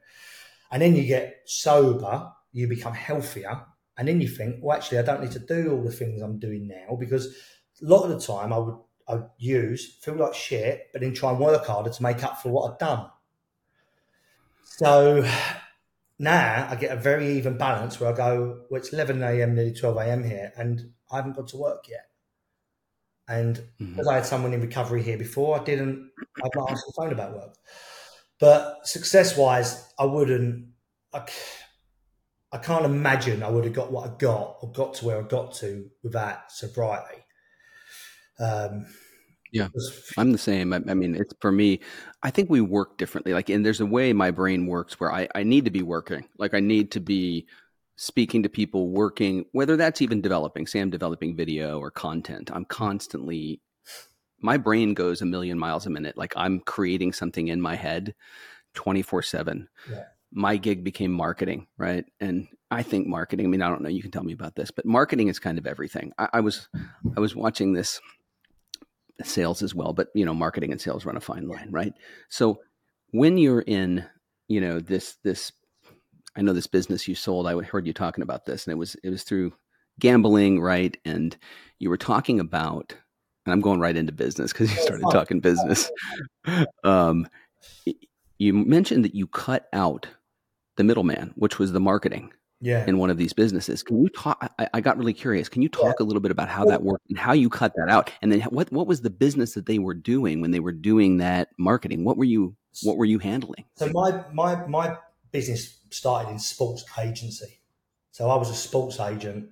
And then you get sober, you become healthier, and then you think, well, actually, I don't need to do all the things I'm doing now because a lot of the time I would I would use feel like shit, but then try and work harder to make up for what I've done. So now I get a very even balance where I go, well, it's 11 a.m., nearly 12 a.m. here, and I haven't got to work yet. And mm-hmm. because I had someone in recovery here before, I didn't, I've not answered the phone about work. But success wise, I wouldn't, I, I can't imagine I would have got what I got or got to where I got to without sobriety. Um, yeah, I'm the same. I, I, mean, it's for me. I think we work differently. Like, and there's a way my brain works where I, I need to be working. Like, I need to be speaking to people, working, whether that's even developing. Say I'm developing video or content. I'm constantly. My brain goes a million miles a minute. Like I'm creating something in my head, twenty four seven. My gig became marketing, right? And I think marketing. I mean, I don't know. You can tell me about this, but marketing is kind of everything. I, I was, I was watching this sales as well, but you know, marketing and sales run a fine line, right? So when you're in, you know, this this I know this business you sold, I heard you talking about this, and it was it was through gambling, right? And you were talking about, and I'm going right into business because you started talking business. Um, you mentioned that you cut out the middleman, which was the marketing, yeah. in one of these businesses. Can you talk? I, I got really curious. Can you talk yeah. a little bit about how that worked and how you cut that out? And then what what was the business that they were doing when they were doing that marketing? What were you what were you handling? So my my my business started in sports agency. So I was a sports agent,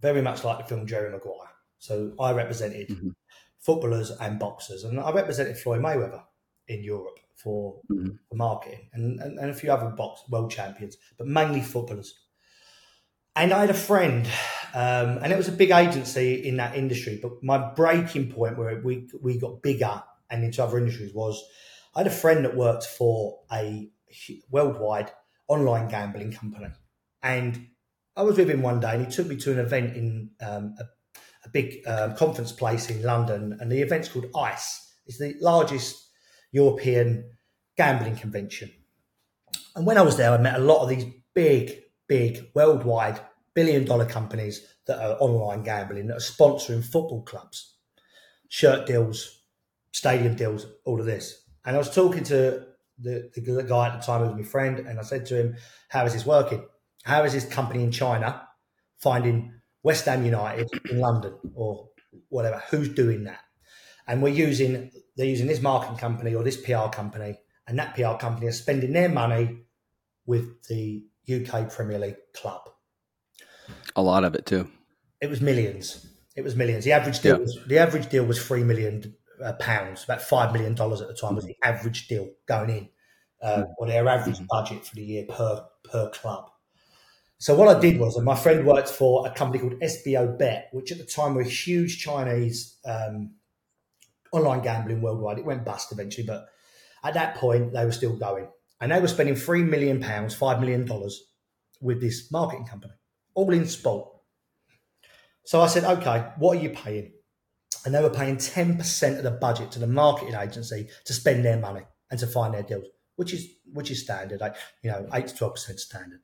very much like the film Jerry Maguire. So I represented mm-hmm. footballers and boxers, and I represented Floyd Mayweather in Europe for, mm-hmm. for marketing and, and, and, a few other box world champions, but mainly footballers. And I had a friend, um, and it was a big agency in that industry. But my breaking point where we we got bigger and into other industries was I had a friend that worked for a worldwide online gambling company, and I was with him one day, and he took me to an event in um, a, a, big um, conference place in London, and the event's called ICE. It's the largest European gambling convention. And when I was there, I met a lot of these big big worldwide billion dollar companies that are online gambling that are sponsoring football clubs, shirt deals, stadium deals, all of this. And I was talking to the, the guy at the time who was my friend, and I said to him, How is this working? How is this company in China finding West Ham United in London or whatever. Who's doing that? And we're using they're using this marketing company or this PR company, and that PR company is spending their money with the UK Premier League club. A lot of it too. It was millions. It was millions. The average deal Yeah. was the average deal was three million uh, pounds, about five million dollars at the time was the average deal going in, uh, or their average Mhm. budget for the year per per club. So what I did was, and my friend worked for a company called SBOBET, which at the time were a huge Chinese um, online gambling worldwide. It went bust eventually, but at that point they were still going, and they were spending three million pounds, five million dollars with this marketing company, all in sport. So I said, okay, what are you paying? And they were paying 10% of the budget to the marketing agency to spend their money and to find their deals, which is which is standard, like, you know, 8 to 12% standard.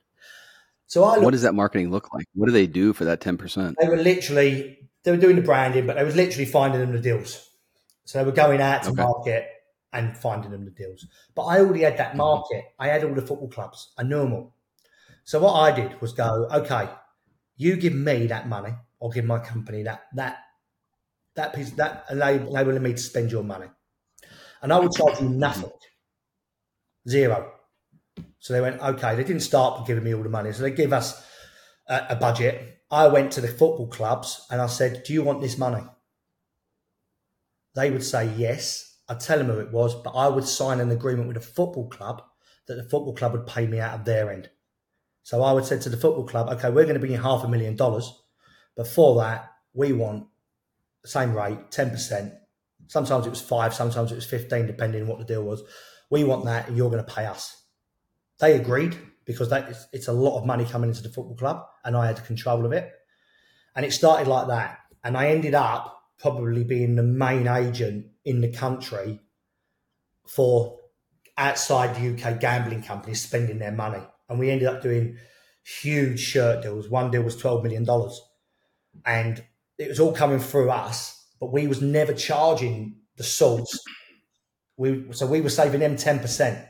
So I What does that marketing look like? What do they do for that 10%? they were literally, they were doing the branding, but they was literally finding them the deals. So they were going out to Okay. market and finding them the deals. But I already had that market. I had all the football clubs. I knew them all. So what I did was go, okay, you give me that money, or give my company that that that piece that enabling me to spend your money, and I would charge you nothing, zero. So they went, okay. They didn't start giving me all the money, so they give us a, a budget. I went to the football clubs and I said, "Do you want this money?" They would say yes. I'd tell them who it was, but I would sign an agreement with a football club that the football club would pay me out of their end. So I would say to the football club, okay, we're going to bring you half a million dollars, but for that, we want the same rate, 10%. Sometimes it was five, sometimes it was 15, depending on what the deal was. We want that, and you're going to pay us. They agreed because that is, it's a lot of money coming into the football club, and I had control of it. And it started like that. And I ended up probably being the main agent in the country for outside UK gambling companies spending their money. And we ended up doing huge shirt deals. One deal was $12 million. And it was all coming through us, but we was never charging the salts. We, so we were saving them 10%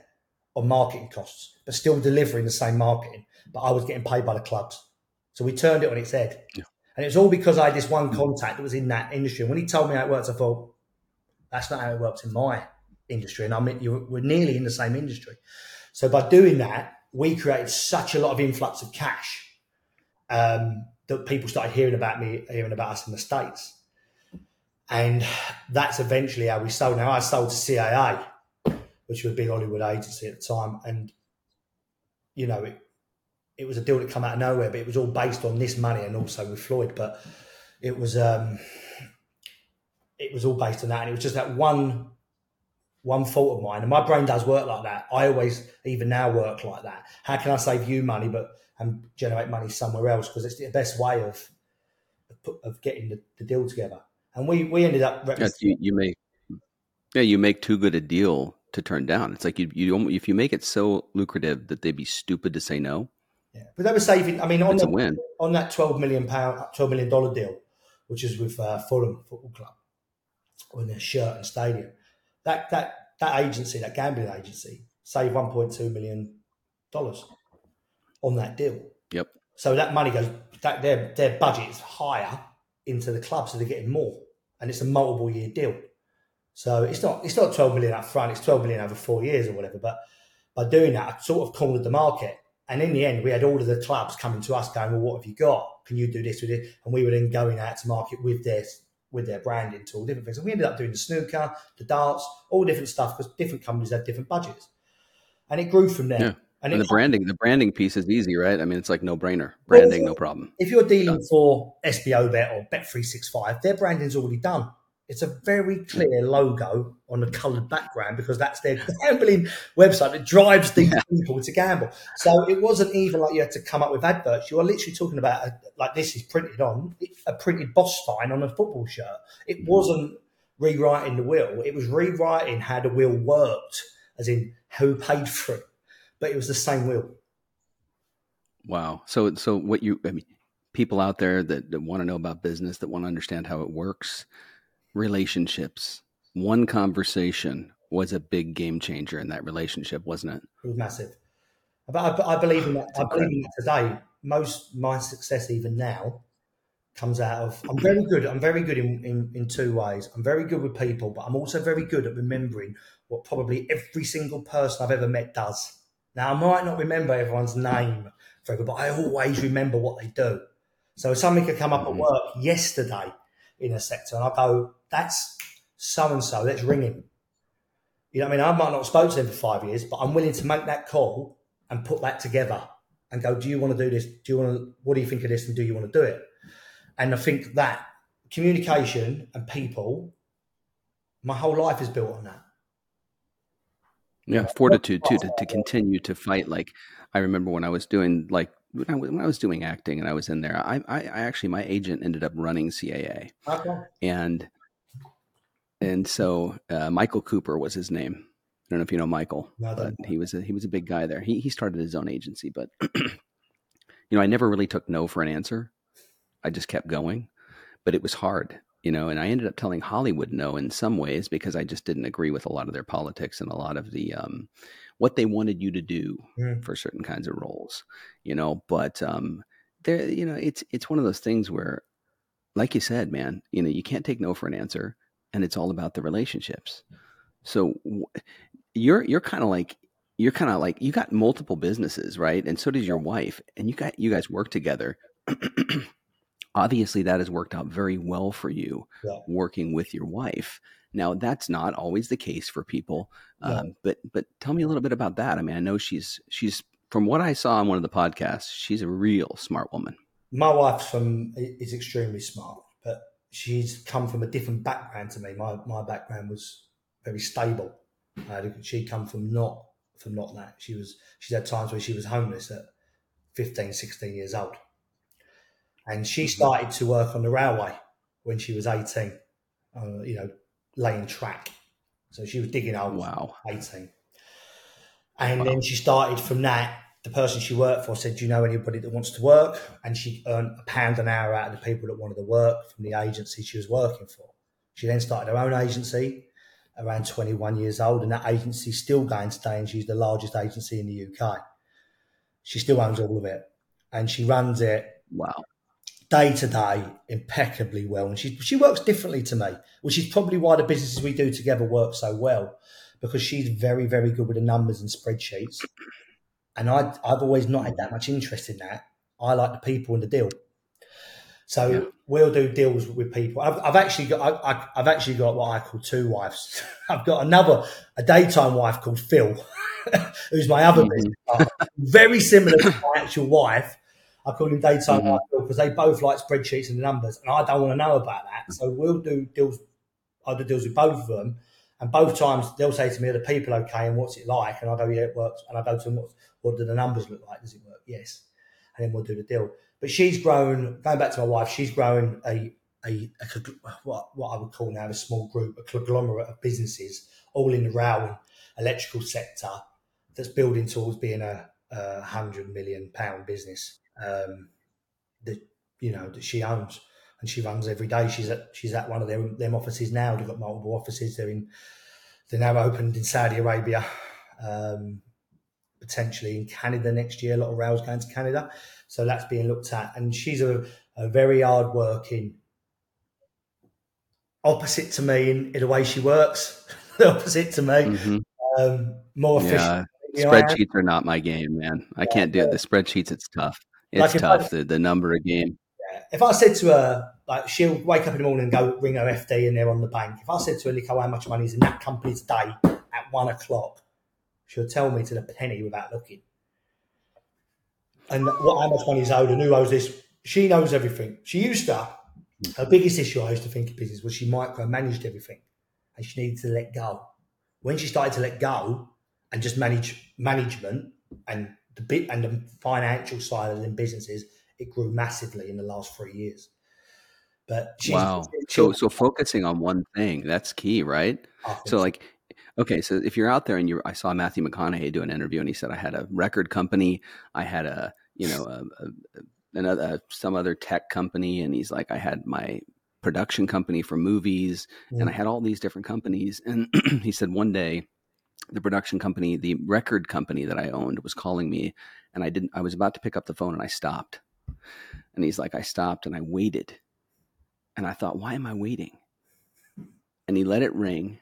on marketing costs, but still delivering the same marketing. But I was getting paid by the clubs. So we turned it on its head. Yeah. And it was all because I had this one contact that was in that industry. And when he told me how it works, I thought, that's not how it works in my industry. And I mean, you're, we're nearly in the same industry. So by doing that, we created such a lot of influx of cash um, that people started hearing about me, hearing about us in the States. And that's eventually how we sold. Now, I sold to CAA, which was a big Hollywood agency at the time. And, you know, it, it was a deal that come out of nowhere, but it was all based on this money and also with Floyd. But it was um, it was all based on that, and it was just that one one fault of mine. And my brain does work like that. I always, even now, work like that. How can I save you money, but and generate money somewhere else? Because it's the best way of of, getting the, the deal together. And we we ended up Yeah, you, you make yeah, you make too good a deal to turn down. It's like you you if you make it so lucrative that they'd be stupid to say no, yeah. but they were saving. I mean, on it's a the, win. on that twelve million pound, twelve million dollar deal, which is with uh, Fulham Football Club, on their shirt and stadium. That that that agency, that gambling agency, saved one point two million dollars on that deal. Yep. So that money goes. That their their budget is higher into the club, so they're getting more, and it's a multiple year deal. So it's not it's not twelve million up front; it's twelve million over four years or whatever. But by doing that, I sort of cornered the market. And in the end, we had all of the clubs coming to us going, "Well, what have you got? Can you do this with it?" And we were then going out to market with their with their branding to all different things. And we ended up doing the snooker, the darts, all different stuff because different companies had different budgets, and it grew from there. Yeah. And, And the branding, the branding piece is easy, right? I mean, it's like no brainer. Branding, no problem. if you're dealing Done. for SBOBET or Bet three six five, their branding's already done. It's a very clear logo on a coloured background because that's their <laughs> gambling website that drives these people to gamble. So it wasn't even like you had to come up with adverts. You are literally talking about a, like this is printed on a printed boss sign on a football shirt. It mm. wasn't rewriting the wheel. It was rewriting how the wheel worked, as in who paid for it. But it was the same wheel. Wow. So, so what you, I mean, people out there that, that want to know about business, that want to understand how it works, relationships, one conversation was a big game changer in that relationship, wasn't it? It was massive. But I, I believe in that. It's I believe in that today. Most my success, even now, comes out of I'm very good. I'm very good in, in, in two ways. I'm very good with people, but I'm also very good at remembering what probably every single person I've ever met does. Now I might not remember everyone's name forever, but I always remember what they do. So if something could come up at mm-hmm. work yesterday in a sector, and I go, "That's so and so. Let's ring him." You know, what I mean, I might not have spoken to him for five years, but I'm willing to make that call and put that together and go, "Do you want to do this? Do you want to? What do you think of this? And do you want to do it?" And I think that communication and people, my whole life is built on that. Yeah, fortitude too to, to continue to fight. Like I remember when I was doing like when I, when I was doing acting and I was in there, I, I, I actually my agent ended up running CAA, okay. and and so uh, Michael Cooper was his name. I don't know if you know Michael, but he was a, he was a big guy there. He he started his own agency, but <clears throat> you know I never really took no for an answer. I just kept going, but it was hard, you know. And I ended up telling Hollywood no in some ways because I just didn't agree with a lot of their politics and a lot of the um, what they wanted you to do mm. for certain kinds of roles, you know. But um, there, you know, it's it's one of those things where, like you said, man, you know, you can't take no for an answer, and it's all about the relationships. So you're you're kind of like you're kind of like you got multiple businesses, right? And so does your wife, and you got you guys work together. <clears throat> obviously that has worked out very well for you yeah. working with your wife now that's not always the case for people yeah. um, but but tell me a little bit about that. I mean i know she's she's from what i saw on one of the podcasts she's a real smart woman. My wife's from is extremely smart but she's come from a different background to me. My my background was very stable. Uh, she come from not from not that. She was she's had times where she was homeless at 15 16 years old. And she mm-hmm. started to work on the railway when she was 18, uh, you know, laying track. So she was digging holes. Wow. 18. And wow. then she started from that. The person she worked for said, Do you know anybody that wants to work? And she earned a pound an hour out of the people that wanted to work from the agency she was working for. She then started her own agency around 21 years old, and that agency is still going today, and she's the largest agency in the UK. She still owns all of it, and she runs it. Wow day to day impeccably well. And she she works differently to me, which is probably why the businesses we do together work so well, because she's very, very good with the numbers and spreadsheets. And I I've always not had that much interest in that. I like the people and the deal. So yeah. we'll do deals with people. I've, I've actually got I, have actually got what I call two wives. <laughs> I've got another a daytime wife called Phil, <laughs> who's my other mm-hmm. business Very similar to my actual wife, I call him daytime mm-hmm. because they both like spreadsheets and numbers, and I don't want to know about that. So we'll do deals. I do deals with both of them, and both times they'll say to me, "Are the people okay? And what's it like?" And I go, "Yeah, it works." And I go to them, "What, what do the numbers look like? Does it work?" Yes, and then we'll do the deal. But she's grown. Going back to my wife, she's grown a a, a what what I would call now a small group, a conglomerate of businesses, all in the rail and electrical sector, that's building towards being a, a hundred million pound business um, that you know that she owns and she runs every day. She's at she's at one of their them offices now. They've got multiple offices. They're in they're now opened in Saudi Arabia, um, potentially in Canada next year. A lot of rails going to Canada, so that's being looked at. And she's a, a very hard working, opposite to me in, in the way she works. <laughs> opposite to me, mm-hmm. um, more efficient. Yeah. Spreadsheets are not my game, man. I can't do it. The spreadsheets, it's tough. It's like tough. I, the, the number of. Yeah. If I said to her, like, she'll wake up in the morning and go ring her FD and they're on the bank. If I said to her, Nico, how much money is in that company today at one o'clock, she'll tell me to the penny without looking. And what how much money is owed and who owes this. She knows everything. She used to. Her mm-hmm. biggest issue I used to think in business was she micromanaged everything and she needed to let go. When she started to let go and just manage management and the bit and the financial side of them businesses, it grew massively in the last three years. But wow, so so focusing on one thing that's key, right? So like, okay, so if you're out there and you, I saw Matthew McConaughey do an interview and he said I had a record company, I had a you know a, a, another some other tech company, and he's like I had my production company for movies, mm. and I had all these different companies, and <clears throat> he said one day the production company, the record company that I owned was calling me and I didn't I was about to pick up the phone and I stopped. And he's like I stopped and I waited And I thought, why am I waiting? And he let it ring.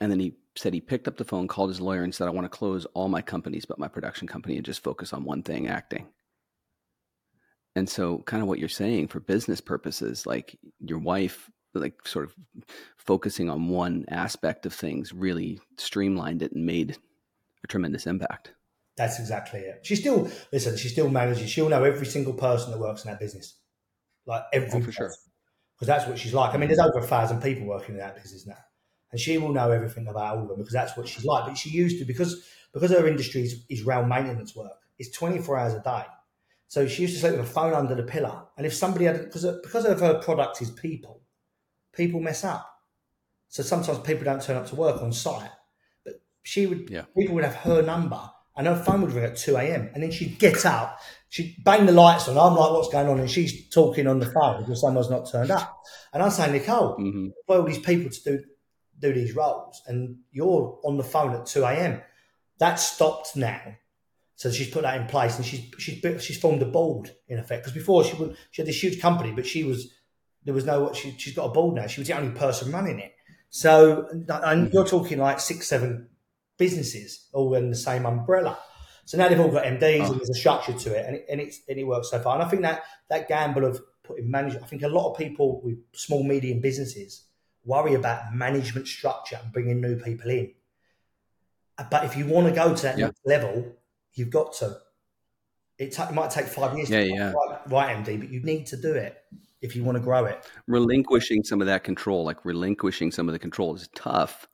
And then he said he picked up the phone, called his lawyer, and said, I want to close all my companies but my production company and just focus on one thing acting. And so, kind of what you're saying for business purposes, like your wife, like sort of focusing on one aspect of things, really streamlined it and made a tremendous impact. That's exactly it. She still listen. She still manages. She'll know every single person that works in that business, like every oh, for sure, because that's what she's like. I mean, there's over a thousand people working in that business now, and she will know everything about all of them because that's what she's like. But she used to because because her industry is, is rail maintenance work. It's 24 hours a day, so she used to sleep with a phone under the pillow. And if somebody had because because of her product is people, people mess up. So sometimes people don't turn up to work on site. But she would yeah. people would have her number and her phone would ring at 2 a.m. And then she'd get up, she'd bang the lights on. I'm like, what's going on? And she's talking on the phone because someone's not turned up. And I'm saying, Nicole, mm-hmm. all these people to do do these roles, and you're on the phone at 2 a.m. That stopped now. So she's put that in place, and she's she's she's formed a board in effect. Because before she would she had this huge company, but she was there was no she she's got a board now. She was the only person running it. So and mm-hmm. you're talking like six seven businesses all in the same umbrella. So now they've all got MDs oh. and there's a structure to it, and it, and, it's, and it works so far. And I think that that gamble of putting management, I think a lot of people with small medium businesses worry about management structure and bringing new people in. But if you want to go to that yeah. next level, you've got to. It, t- it might take five years yeah, to yeah. Right, right, MD, but you need to do it if you want to grow it. Relinquishing some of that control, like relinquishing some of the control, is tough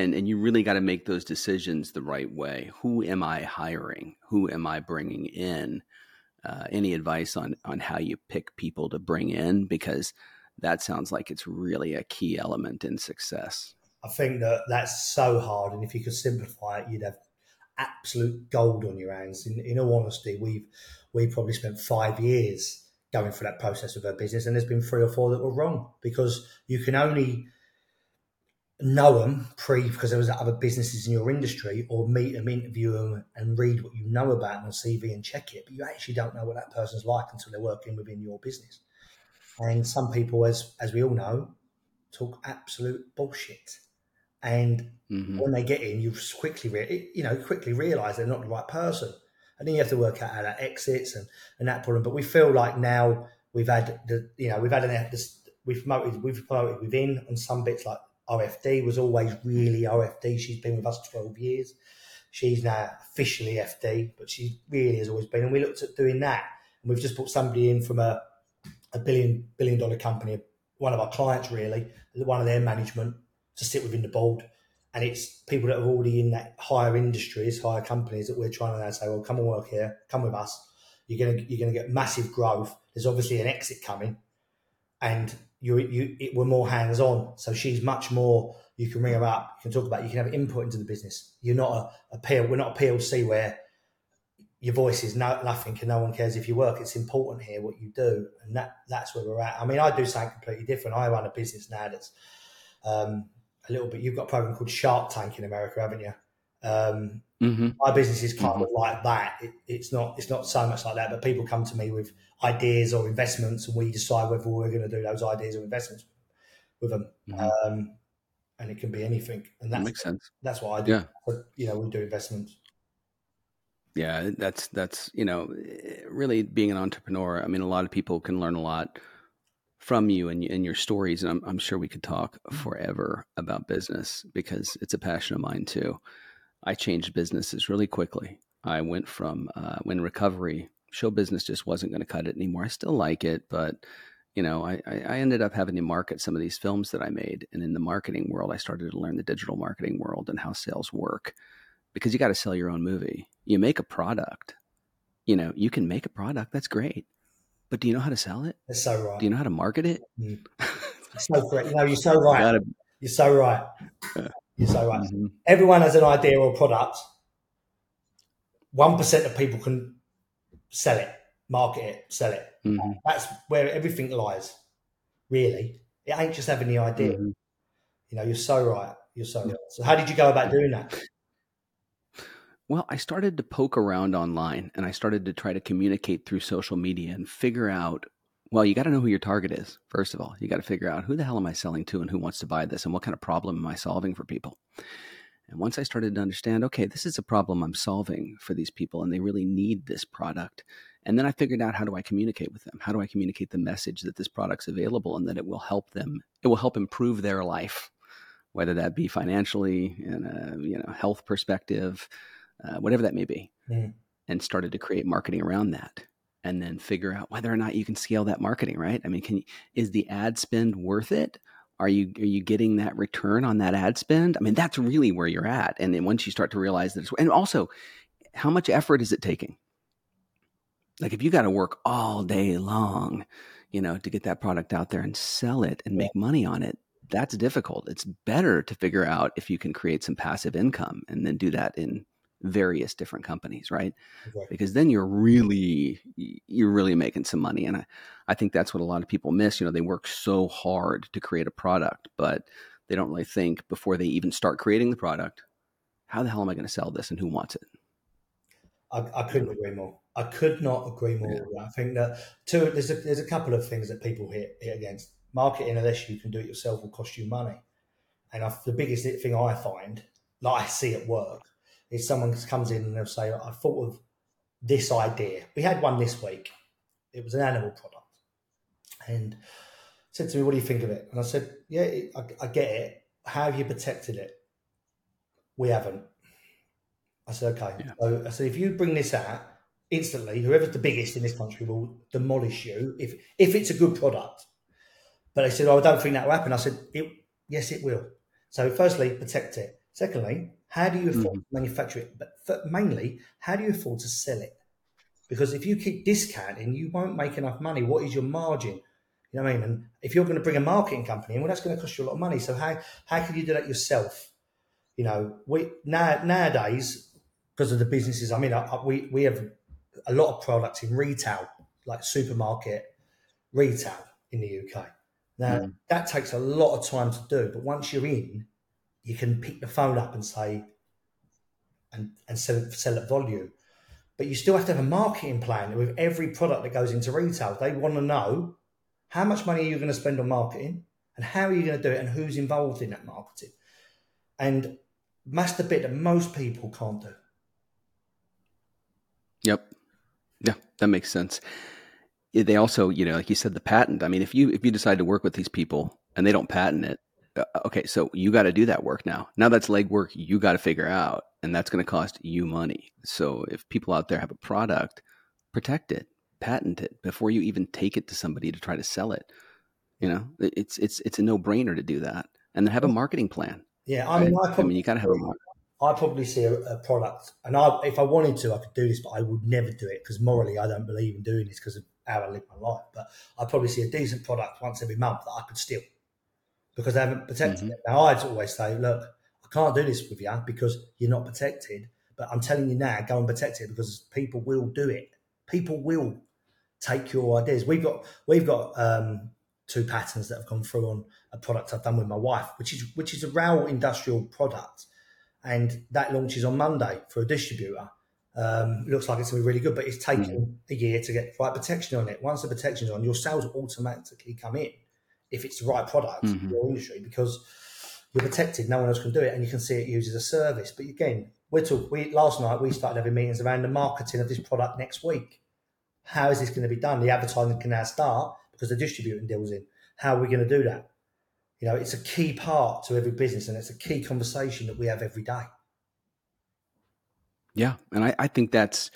and and you really got to make those decisions the right way. Who am I hiring? Who am I bringing in? Uh, any advice on on how you pick people to bring in because that sounds like it's really a key element in success. I think that that's so hard, and if you could simplify it, you'd have absolute gold on your hands. In, in all honesty, we've we probably spent five years going through that process of our business, and there's been three or four that were wrong because you can only know them pre because there was other businesses in your industry or meet them, interview them and read what you know about them on CV and check it. But you actually don't know what that person's like until they're working within your business. And some people, as as we all know, talk absolute bullshit. And mm-hmm. when they get in, you quickly, re- you know, quickly realise they're not the right person. And then you have to work out how that exits and, and that problem. But we feel like now we've had the, you know, we've had an, we've promoted, we've promoted within on some bits like RFD was always really RFD. She's been with us 12 years. She's now officially FD, but she really has always been. And we looked at doing that. And we've just put somebody in from a, a billion billion dollar company, one of our clients really, one of their management to sit within the board. And it's people that are already in that higher industries, higher companies that we're trying to say, well, come and work here, come with us. You're gonna you're gonna get massive growth. There's obviously an exit coming, and you you it, we're more hands on. So she's much more. You can ring her up. You can talk about. You can have input into the business. You're not a, a PL. We're not a PLC where your voice is no, nothing and no one cares if you work. It's important here what you do, and that that's where we're at. I mean, I do something completely different. I run a business now that's um, a little bit. You've got a program called Shark Tank in America, haven't you? Um, mm-hmm. My business is kind mm-hmm. of like that. It, it's not. It's not so much like that. But people come to me with ideas or investments, and we decide whether we're going to do those ideas or investments with them. Mm-hmm. Um, and it can be anything. And that makes sense. That's what I do. Yeah. But, you know, we do investments. Yeah, that's that's you know, really being an entrepreneur. I mean, a lot of people can learn a lot from you and, and your stories, and I'm, I'm sure we could talk forever about business because it's a passion of mine too. I changed businesses really quickly. I went from uh, when recovery show business just wasn't going to cut it anymore. I still like it, but you know, I, I ended up having to market some of these films that I made. And in the marketing world, I started to learn the digital marketing world and how sales work because you got to sell your own movie. You make a product, you know, you can make a product. That's great. But do you know how to sell it? That's so right. Do you know how to market it? Mm. <laughs> so. No, you're so right. You gotta, you're so right. <laughs> You're so right. Mm-hmm. Everyone has an idea or product. 1% of people can sell it, market it, sell it. Mm-hmm. That's where everything lies, really. It ain't just having the idea. Mm-hmm. You know, you're so right. You're so right. So, how did you go about doing that? Well, I started to poke around online and I started to try to communicate through social media and figure out Well, you got to know who your target is, first of all. You got to figure out who the hell am I selling to and who wants to buy this and what kind of problem am I solving for people. And once I started to understand, okay, this is a problem I'm solving for these people and they really need this product. And then I figured out how do I communicate with them? How do I communicate the message that this product's available and that it will help them, it will help improve their life, whether that be financially, in a uh, you know, health perspective, uh, whatever that may be. Mm. And started to create marketing around that and then figure out whether or not you can scale that marketing, right? I mean, can you, is the ad spend worth it? Are you are you getting that return on that ad spend? I mean, that's really where you're at. And then once you start to realize that, it's and also, how much effort is it taking? Like if you got to work all day long, you know, to get that product out there and sell it and make money on it, that's difficult. It's better to figure out if you can create some passive income and then do that in various different companies, right? Because then you're really you're really making some money. And I, I think that's what a lot of people miss. You know, they work so hard to create a product, but they don't really think before they even start creating the product, how the hell am I going to sell this and who wants it? I, I couldn't agree more. I could not agree more. Yeah. I think that two there's a there's a couple of things that people hit, hit against. Marketing, unless you can do it yourself, will cost you money. And I, the biggest thing I find, like I see at work, is someone comes in and they'll say, I thought of this idea. We had one this week. It was an animal product. And said to me, What do you think of it? And I said, Yeah, I, I get it. How have you protected it? We haven't. I said, Okay. Yeah. So I said, If you bring this out, instantly, whoever's the biggest in this country will demolish you if if it's a good product. But they said, oh, I don't think that will happen. I said, it, yes, it will. So, firstly, protect it. Secondly, how do you afford mm. to manufacture it? But mainly, how do you afford to sell it? Because if you keep discounting, you won't make enough money. What is your margin? You know what I mean? And if you're going to bring a marketing company in, well, that's going to cost you a lot of money. So how how can you do that yourself? You know, we now nowadays because of the businesses. I mean, I, I, we we have a lot of products in retail, like supermarket retail in the UK. Now mm. that takes a lot of time to do, but once you're in, you can pick the phone up and say, and, and sell it, sell it volume. But you still have to have a marketing plan with every product that goes into retail. They want to know how much money are you going to spend on marketing and how are you going to do it and who's involved in that marketing. And that's the bit that most people can't do. Yep. Yeah, that makes sense. They also, you know, like you said, the patent. I mean, if you if you decide to work with these people and they don't patent it, Uh, uh, okay, so you got to do that work now. Now that's legwork you got to figure out, and that's going to cost you money. So if people out there have a product, protect it, patent it before you even take it to somebody to try to sell it. You know, it's it's it's a no brainer to do that, and then have a marketing plan. Yeah, I mean, right? I, I, mean, you got to have a. Market. I probably see a, a, product, and I, if I wanted to, I could do this, but I would never do it because morally, I don't believe in doing this because of how I live my life. But I probably see a decent product once every month that I could steal because they haven't protected mm-hmm. it. Now, I'd always say, look, I can't do this with you because you're not protected. But I'm telling you now, go and protect it because people will do it. People will take your ideas. We've got we've got um, two patterns that have gone through on a product I've done with my wife, which is which is a rail industrial product, and that launches on Monday for a distributor. Um, looks like it's going to be really good, but it's taking mm-hmm. a year to get right protection on it. Once the protection's on, your sales automatically come in if it's the right product mm-hmm. in your industry because you're protected. No one else can do it, and you can see it used as a service. But again, we're talking. we last night we started having meetings around the marketing of this product next week. How is this going to be done? The advertising can now start because the distributing deals in. How are we going to do that? You know, it's a key part to every business, and it's a key conversation that we have every day. Yeah, and I, I think that's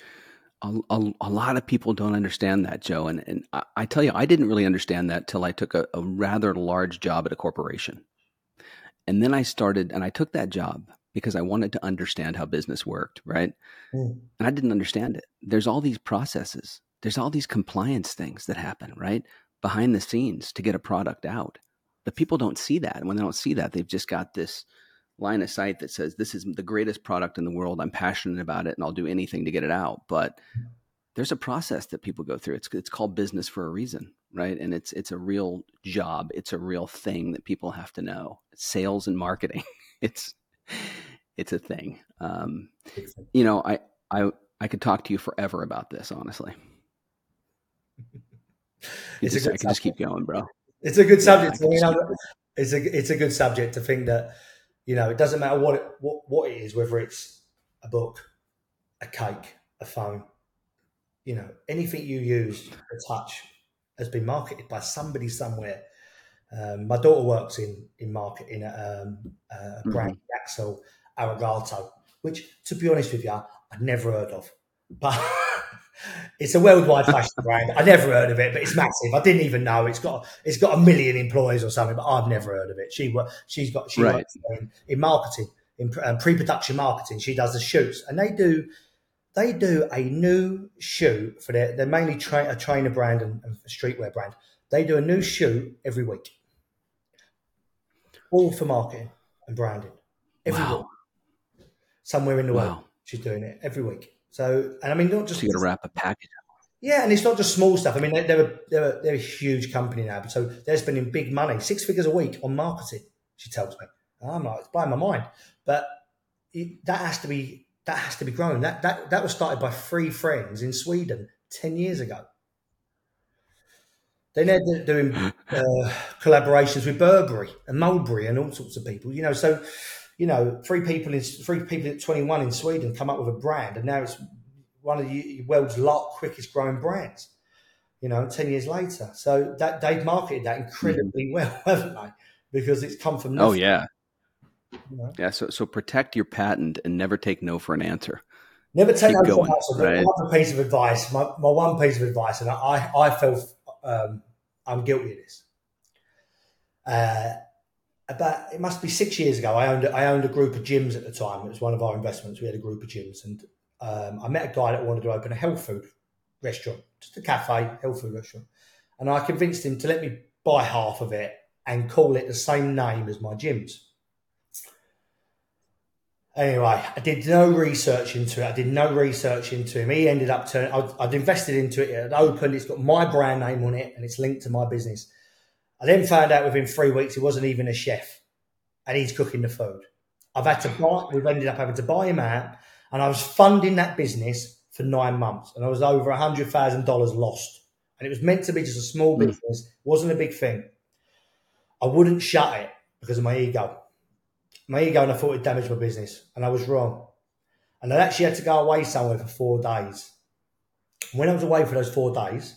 a, a, a, lot of people don't understand that, Joe. And, and I, I tell you, I didn't really understand that till I took a, a rather large job at a corporation. And then I started, and I took that job because I wanted to understand how business worked, right? Mm. And I didn't understand it. There's all these processes, there's all these compliance things that happen, right? Behind the scenes to get a product out. But people don't see that. And when they don't see that, they've just got this line of sight that says this is the greatest product in the world. I'm passionate about it and I'll do anything to get it out. But there's a process that people go through. It's it's called business for a reason, right? And it's it's a real job. It's a real thing that people have to know. It's sales and marketing. <laughs> it's it's a thing. Um, you know, I I I could talk to you forever about this, honestly. <laughs> it's just, I can just keep going, bro. It's a good subject. Yeah, it's a it's a good subject to think that you know it doesn't matter what it, what what it is, whether it's a book, a cake, a phone, you know, anything you use to touch has been marketed by somebody somewhere. Um, my daughter works in in marketing at um, a mm-hmm. brand mm-hmm. Axel Arigato, which, to be honest with you, I'd never heard of, but. <laughs> it's a worldwide fashion brand. I never heard of it, but it's massive. I didn't even know it's got it's got a million employees or something, but I've never heard of it. She she's got she right. works in, in marketing in um, pre-production marketing. She does the shoots, and they do they do a new shoot for their. They're mainly tra- a trainer brand and, and streetwear brand. They do a new shoot every week, all for marketing and branding. Every wow. week, somewhere in the wow. world, she's doing it every week. So, and I mean, not just so you got to wrap a package. Yeah, and it's not just small stuff. I mean, they're, they're, they're, they're a huge company now, so they're spending big money, six figures a week on marketing. She tells me. I'm like, it's blowing my mind. But it, that has to be that has to be grown. That that that was started by three friends in Sweden ten years ago. Then they're doing uh, collaborations with Burberry and Mulberry and all sorts of people. You know, so you know, three people in three people at 21 in Sweden come up with a brand, and now it's one of the world's lot quickest growing brands. You know, ten years later, so that they've marketed that incredibly mm-hmm. well, <laughs> haven't they? Because it's come from oh, nothing. oh yeah, yeah. So so protect your patent and never take no for an answer. Never take Keep no going, for an answer. Right? One piece of advice, my, my one piece of advice, and I I felt um, I'm guilty of this. Uh, about it must be six years ago. I owned I owned a group of gyms at the time. It was one of our investments. We had a group of gyms, and um, I met a guy that wanted to open a health food restaurant, just a cafe, health food restaurant, and I convinced him to let me buy half of it and call it the same name as my gyms. Anyway, I did no research into it. I did no research into him. He ended up turning. I'd, I'd invested into it. It opened. It's got my brand name on it, and it's linked to my business. I then found out within three weeks he wasn't even a chef, and he's cooking the food. I've had to buy. We've ended up having to buy him out, and I was funding that business for nine months, and I was over a hundred thousand dollars lost. And it was meant to be just a small hmm. business. Mm. wasn't a big thing. I wouldn't shut it because of my ego my ego and I thought it damaged my business, and I was wrong. And I actually had to go away somewhere for four days. When I was away for those four days,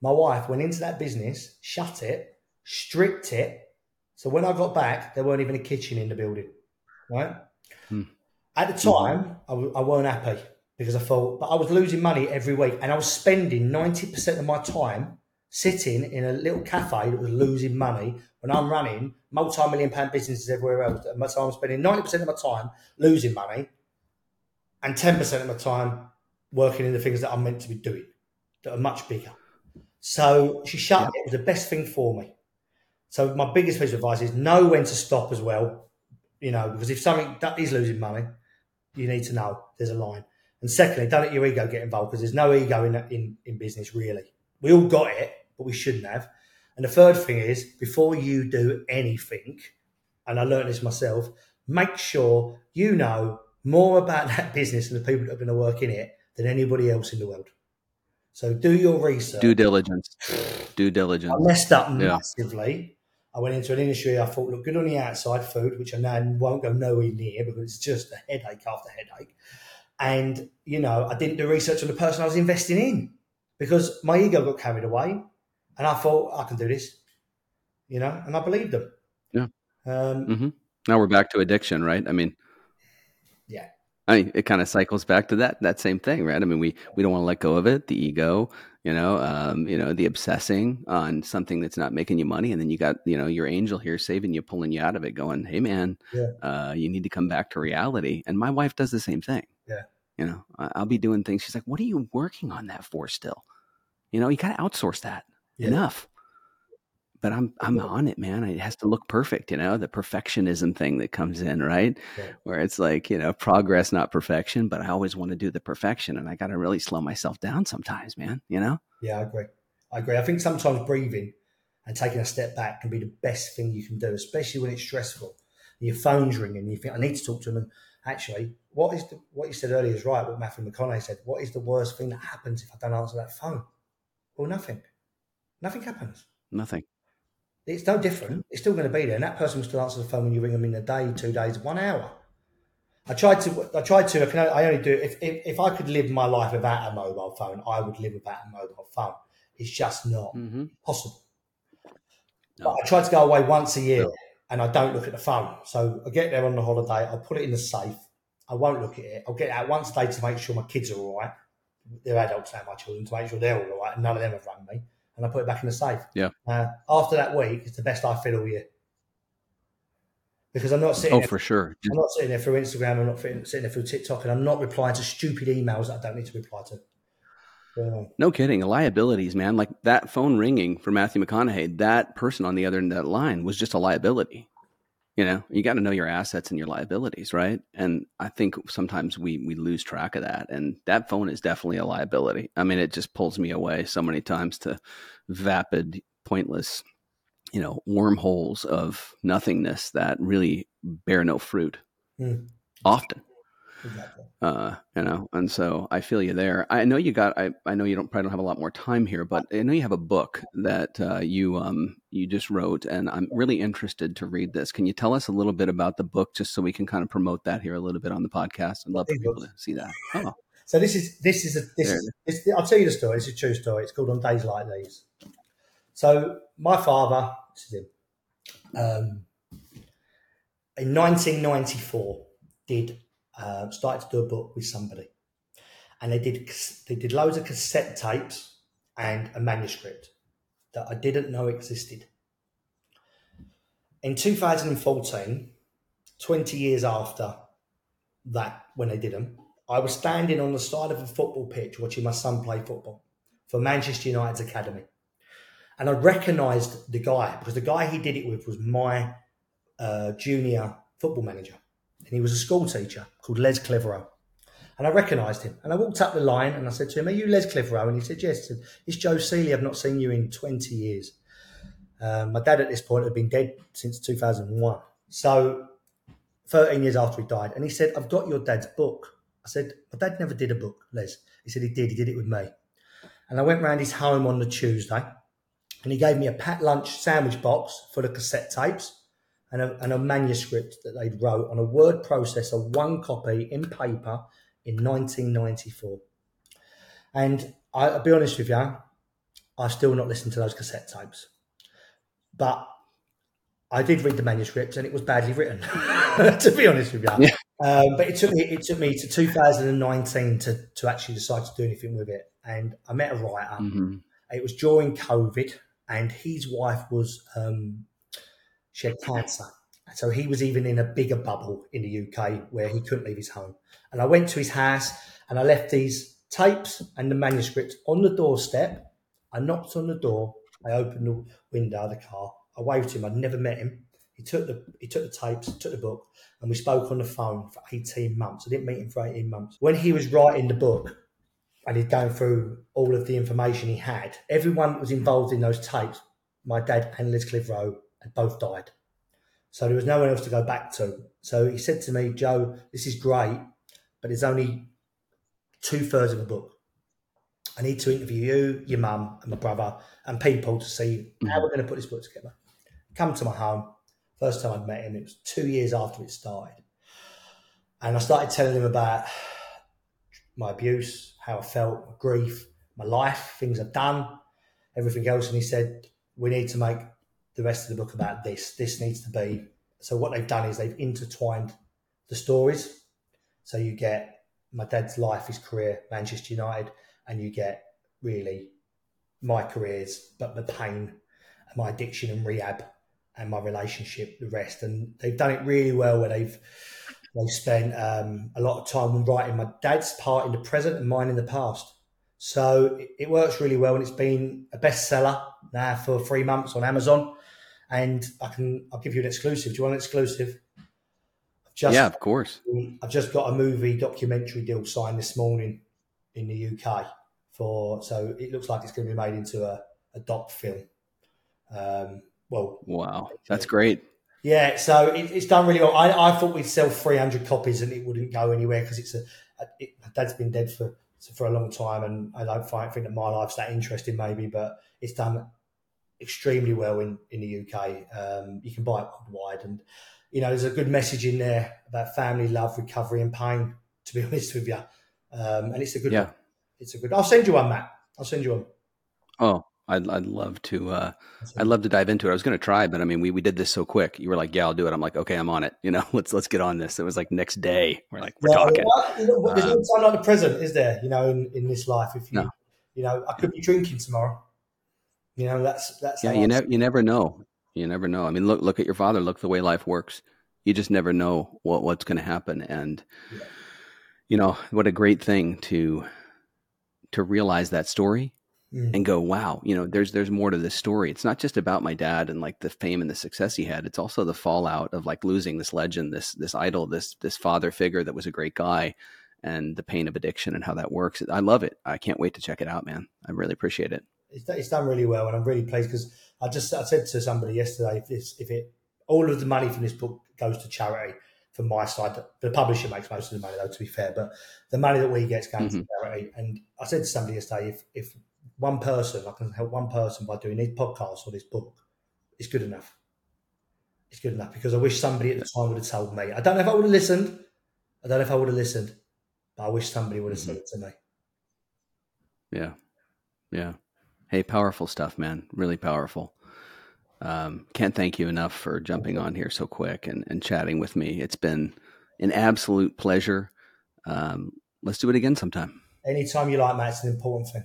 my wife went into that business, shut it, stripped it. So when I got back, there weren't even a kitchen in the building, right? Hmm. At the time, I w- I weren't happy because I thought, but I was losing money every week, and I was spending ninety percent of my time sitting in a little cafe that was losing money when I'm running multi-million pound businesses everywhere else. So I'm spending 90% of my time losing money and 10% of my time working in the things that I'm meant to be doing that are much bigger. So she shut yeah. it. It was the best thing for me. So my biggest piece of advice is know when to stop as well. You know, because if something that is losing money, you need to know there's a line. And secondly, don't let your ego get involved because there's no ego in, in, in business really. We all got it, but we shouldn't have. And the third thing is before you do anything, and I learned this myself, make sure you know more about <laughs> that business and the people that are going to work in it than anybody else in the world. So do your research. Due diligence. Due diligence. I messed up yeah. I went into an industry I thought looked good on the outside, food, which I now won't go nowhere near because it's just a headache after headache. And, you know, I didn't do research on the person I was investing in because my ego got carried away. And I thought, I can do this, you know, and I believed them. Yeah. Um, mm-hmm. Now we're back to addiction, right? I mean. I mean, it kind of cycles back to that that same thing, right? I mean, we we don't want to let go of it, the ego, you know, um, you know, the obsessing on something that's not making you money, and then you got you know your angel here saving you, pulling you out of it, going, "Hey, man, yeah. uh, you need to come back to reality." And my wife does the same thing. Yeah, you know, I'll be doing things. She's like, "What are you working on that for?" Still, you know, you got to outsource that yeah. enough. But I'm I'm on it, man. It has to look perfect, you know, the perfectionism thing that comes in, right? Yeah. Where it's like, you know, progress, not perfection, but I always want to do the perfection and I gotta really slow myself down sometimes, man, you know? Yeah, I agree. I agree. I think sometimes breathing and taking a step back can be the best thing you can do, especially when it's stressful. Your phone's ringing, and you think, I need to talk to them. And actually, what is the, what you said earlier is right. What Matthew McConaughey said. What is the worst thing that happens if I don't answer that phone? Well, nothing Nothing happens. Nothing. It's no different. It's still going to be there, and that person will still answer the phone when you ring them in a day, two days, one hour. I tried to. I tried to. I, can, I only do if, if if I could live my life without a mobile phone, I would live without a mobile phone. It's just not Mm-hmm. possible. No. But I try to go away once a year, No. and I don't look at the phone. So I get there on the holiday. I'll put it in the safe. I won't look at it. I'll get out once a day to make sure my kids are all right. They're adults now, my children, to make sure they're all right, and none of them have run me. And I put it back in the safe. Yeah. Uh, after that week, it's the best I feel all year because I'm not sitting. Oh, there for sure. I'm not sitting there through Instagram. I'm not sitting sitting there through TikTok, and I'm not replying to stupid emails that I don't need to reply to. Yeah. No kidding. Liabilities, man. Like that phone ringing for Matthew McConaughey, that person on the other end of that line was just a liability. You know, you got to know your assets and your liabilities, right? And I think sometimes we we lose track of that. And that phone is definitely a liability. I mean, it just pulls me away so many times to vapid, pointless, you know, wormholes of nothingness that really bear no fruit Mm. often Exactly. uh, you know, and so I feel you there. I know you got. I, I know you don't probably don't have a lot more time here, but I know you have a book that uh, you um you just wrote, and I'm really interested to read this. Can you tell us a little bit about the book, just so we can kind of promote that here a little bit on the podcast? I'd love for people to see that. <laughs> Oh, So this is this is a this is this, I'll tell you the story. It's a true story. It's called On Days Like These. So my father, this is him, um, in 1994, did uh, started to do a book with somebody, and they did they did loads of cassette tapes and a manuscript that I didn't know existed. In 2014, 20 years after that, when they did them, I was standing on the side of a football pitch watching my son play football for Manchester United's academy. And I recognised the guy because the guy he did it with was my uh, junior football manager. And he was a school teacher called Les Cleverow. And I recognised him. And I walked up the line and I said to him, Are you Les Cleverow? And he said, Yes. It's Joe Sealey. I've not seen you in 20 years. Um, my dad at this point had been dead since 2001. So 13 years after he died. And he said, I've got your dad's book. I said, My dad never did a book, Les. He said, He did. He did it with me. And I went round his home on the Tuesday and he gave me a packed lunch sandwich box full of cassette tapes and a, and a manuscript that they'd wrote on a word processor, one copy in paper in 1994. And I, I'll be honest with you, I've still not listened to those cassette tapes. But I did read the manuscript and it was badly written, <laughs> to be honest with you. Yeah. Um, but it took me it took me to 2019 to, to actually decide to do anything with it. And I met a writer. hmm It was during COVID, and his wife was um, she had cancer. So he was even in a bigger bubble in the UK where he couldn't leave his home. And I went to his house and I left these tapes and the manuscript on the doorstep. I knocked on the door. I opened the window of the car. I waved to him. I'd never met him. He took the he took the tapes, took the book, and we spoke on the phone for eighteen months. I didn't meet him for eighteen months. When he was writing the book, and he'd gone through all of the information he had. Everyone that was involved in those tapes, my dad and Liz Clitheroe, both died. So there was no one else to go back to. So he said to me, Joe, this is great, but it's only two thirds of a book. I need to interview you, your mum, and my brother, and people to see how we're going to put this book together. Come to my home. First time I'd met him, it was two years after it started. And I started telling him about my abuse, how I felt, my grief, my life, things I've done, everything else. And he said, We need to make the rest of the book about this. This needs to be. So, what they've done is they've intertwined the stories. So, you get my dad's life, his career, Manchester United, and you get really my careers, but the pain, my addiction and rehab, and my relationship, the rest. And they've done it really well where they've They've spent um, a lot of time writing my dad's part in the present and mine in the past. So it, it works really well, and it's been a bestseller now for three months on Amazon. And I can I'll give you an exclusive. Do you want an exclusive? I've just, yeah, of course. I've just got a movie documentary deal signed this morning in the UK for. So it looks like it's going to be made into a, a doc film. Um, well, Wow, that's great. yeah, so it, it's done really well. I, I thought we'd sell 300 copies and it wouldn't go anywhere because it's a, a it, my dad's been dead for for a long time and I don't find, think that my life's that interesting maybe, but it's done extremely well in, in the UK. Um, you can buy it worldwide, and you know there's a good message in there about family, love, recovery, and pain. To be <laughs> honest with you, um, and it's a good yeah. one. It's a good. I'll send you one, Matt. I'll send you one. Oh, I'd, I'd love to. Uh, I'd love to dive into it. I was going to try, but I mean, we, we did this so quick. You were like, "Yeah, I'll do it." I'm like, "Okay, I'm on it." You know, <laughs> let's let's get on this. It was like next day. We're like, we're yeah, talking. Well, there's no um, time like the present, is there? You know, in, in this life, if you, no. you know, I could be drinking tomorrow. You know, that's that's. Yeah, you never you never know. You never know. I mean, look look at your father. Look the way life works. You just never know what what's going to happen, and yeah. you know what a great thing to to realize that story mm. and go, wow, you know, there's there's more to this story. It's not just about my dad and like the fame and the success he had. It's also the fallout of like losing this legend, this this idol, this this father figure that was a great guy, and the pain of addiction and how that works. I love it. I can't wait to check it out, man. I really appreciate it. It's, it's done really well, and I'm really pleased because I just I said to somebody yesterday, if this if it all of the money from this book goes to charity from my side. The publisher makes most of the money, though, to be fair, but the money that we get goes mm-hmm. to charity. And I said to somebody yesterday, if if one person, I can help one person by doing these podcasts or this book, it's good enough. It's good enough because I wish somebody at the time would have told me. I don't know if I would have listened. I don't know if I would have listened, but I wish somebody would have mm-hmm. said it to me. Yeah. Yeah. Hey, powerful stuff, man. Really powerful. Um, can't thank you enough for jumping on here so quick and, and chatting with me. It's been an absolute pleasure. Um, let's do it again sometime. Anytime you like, Matt, it's an important thing.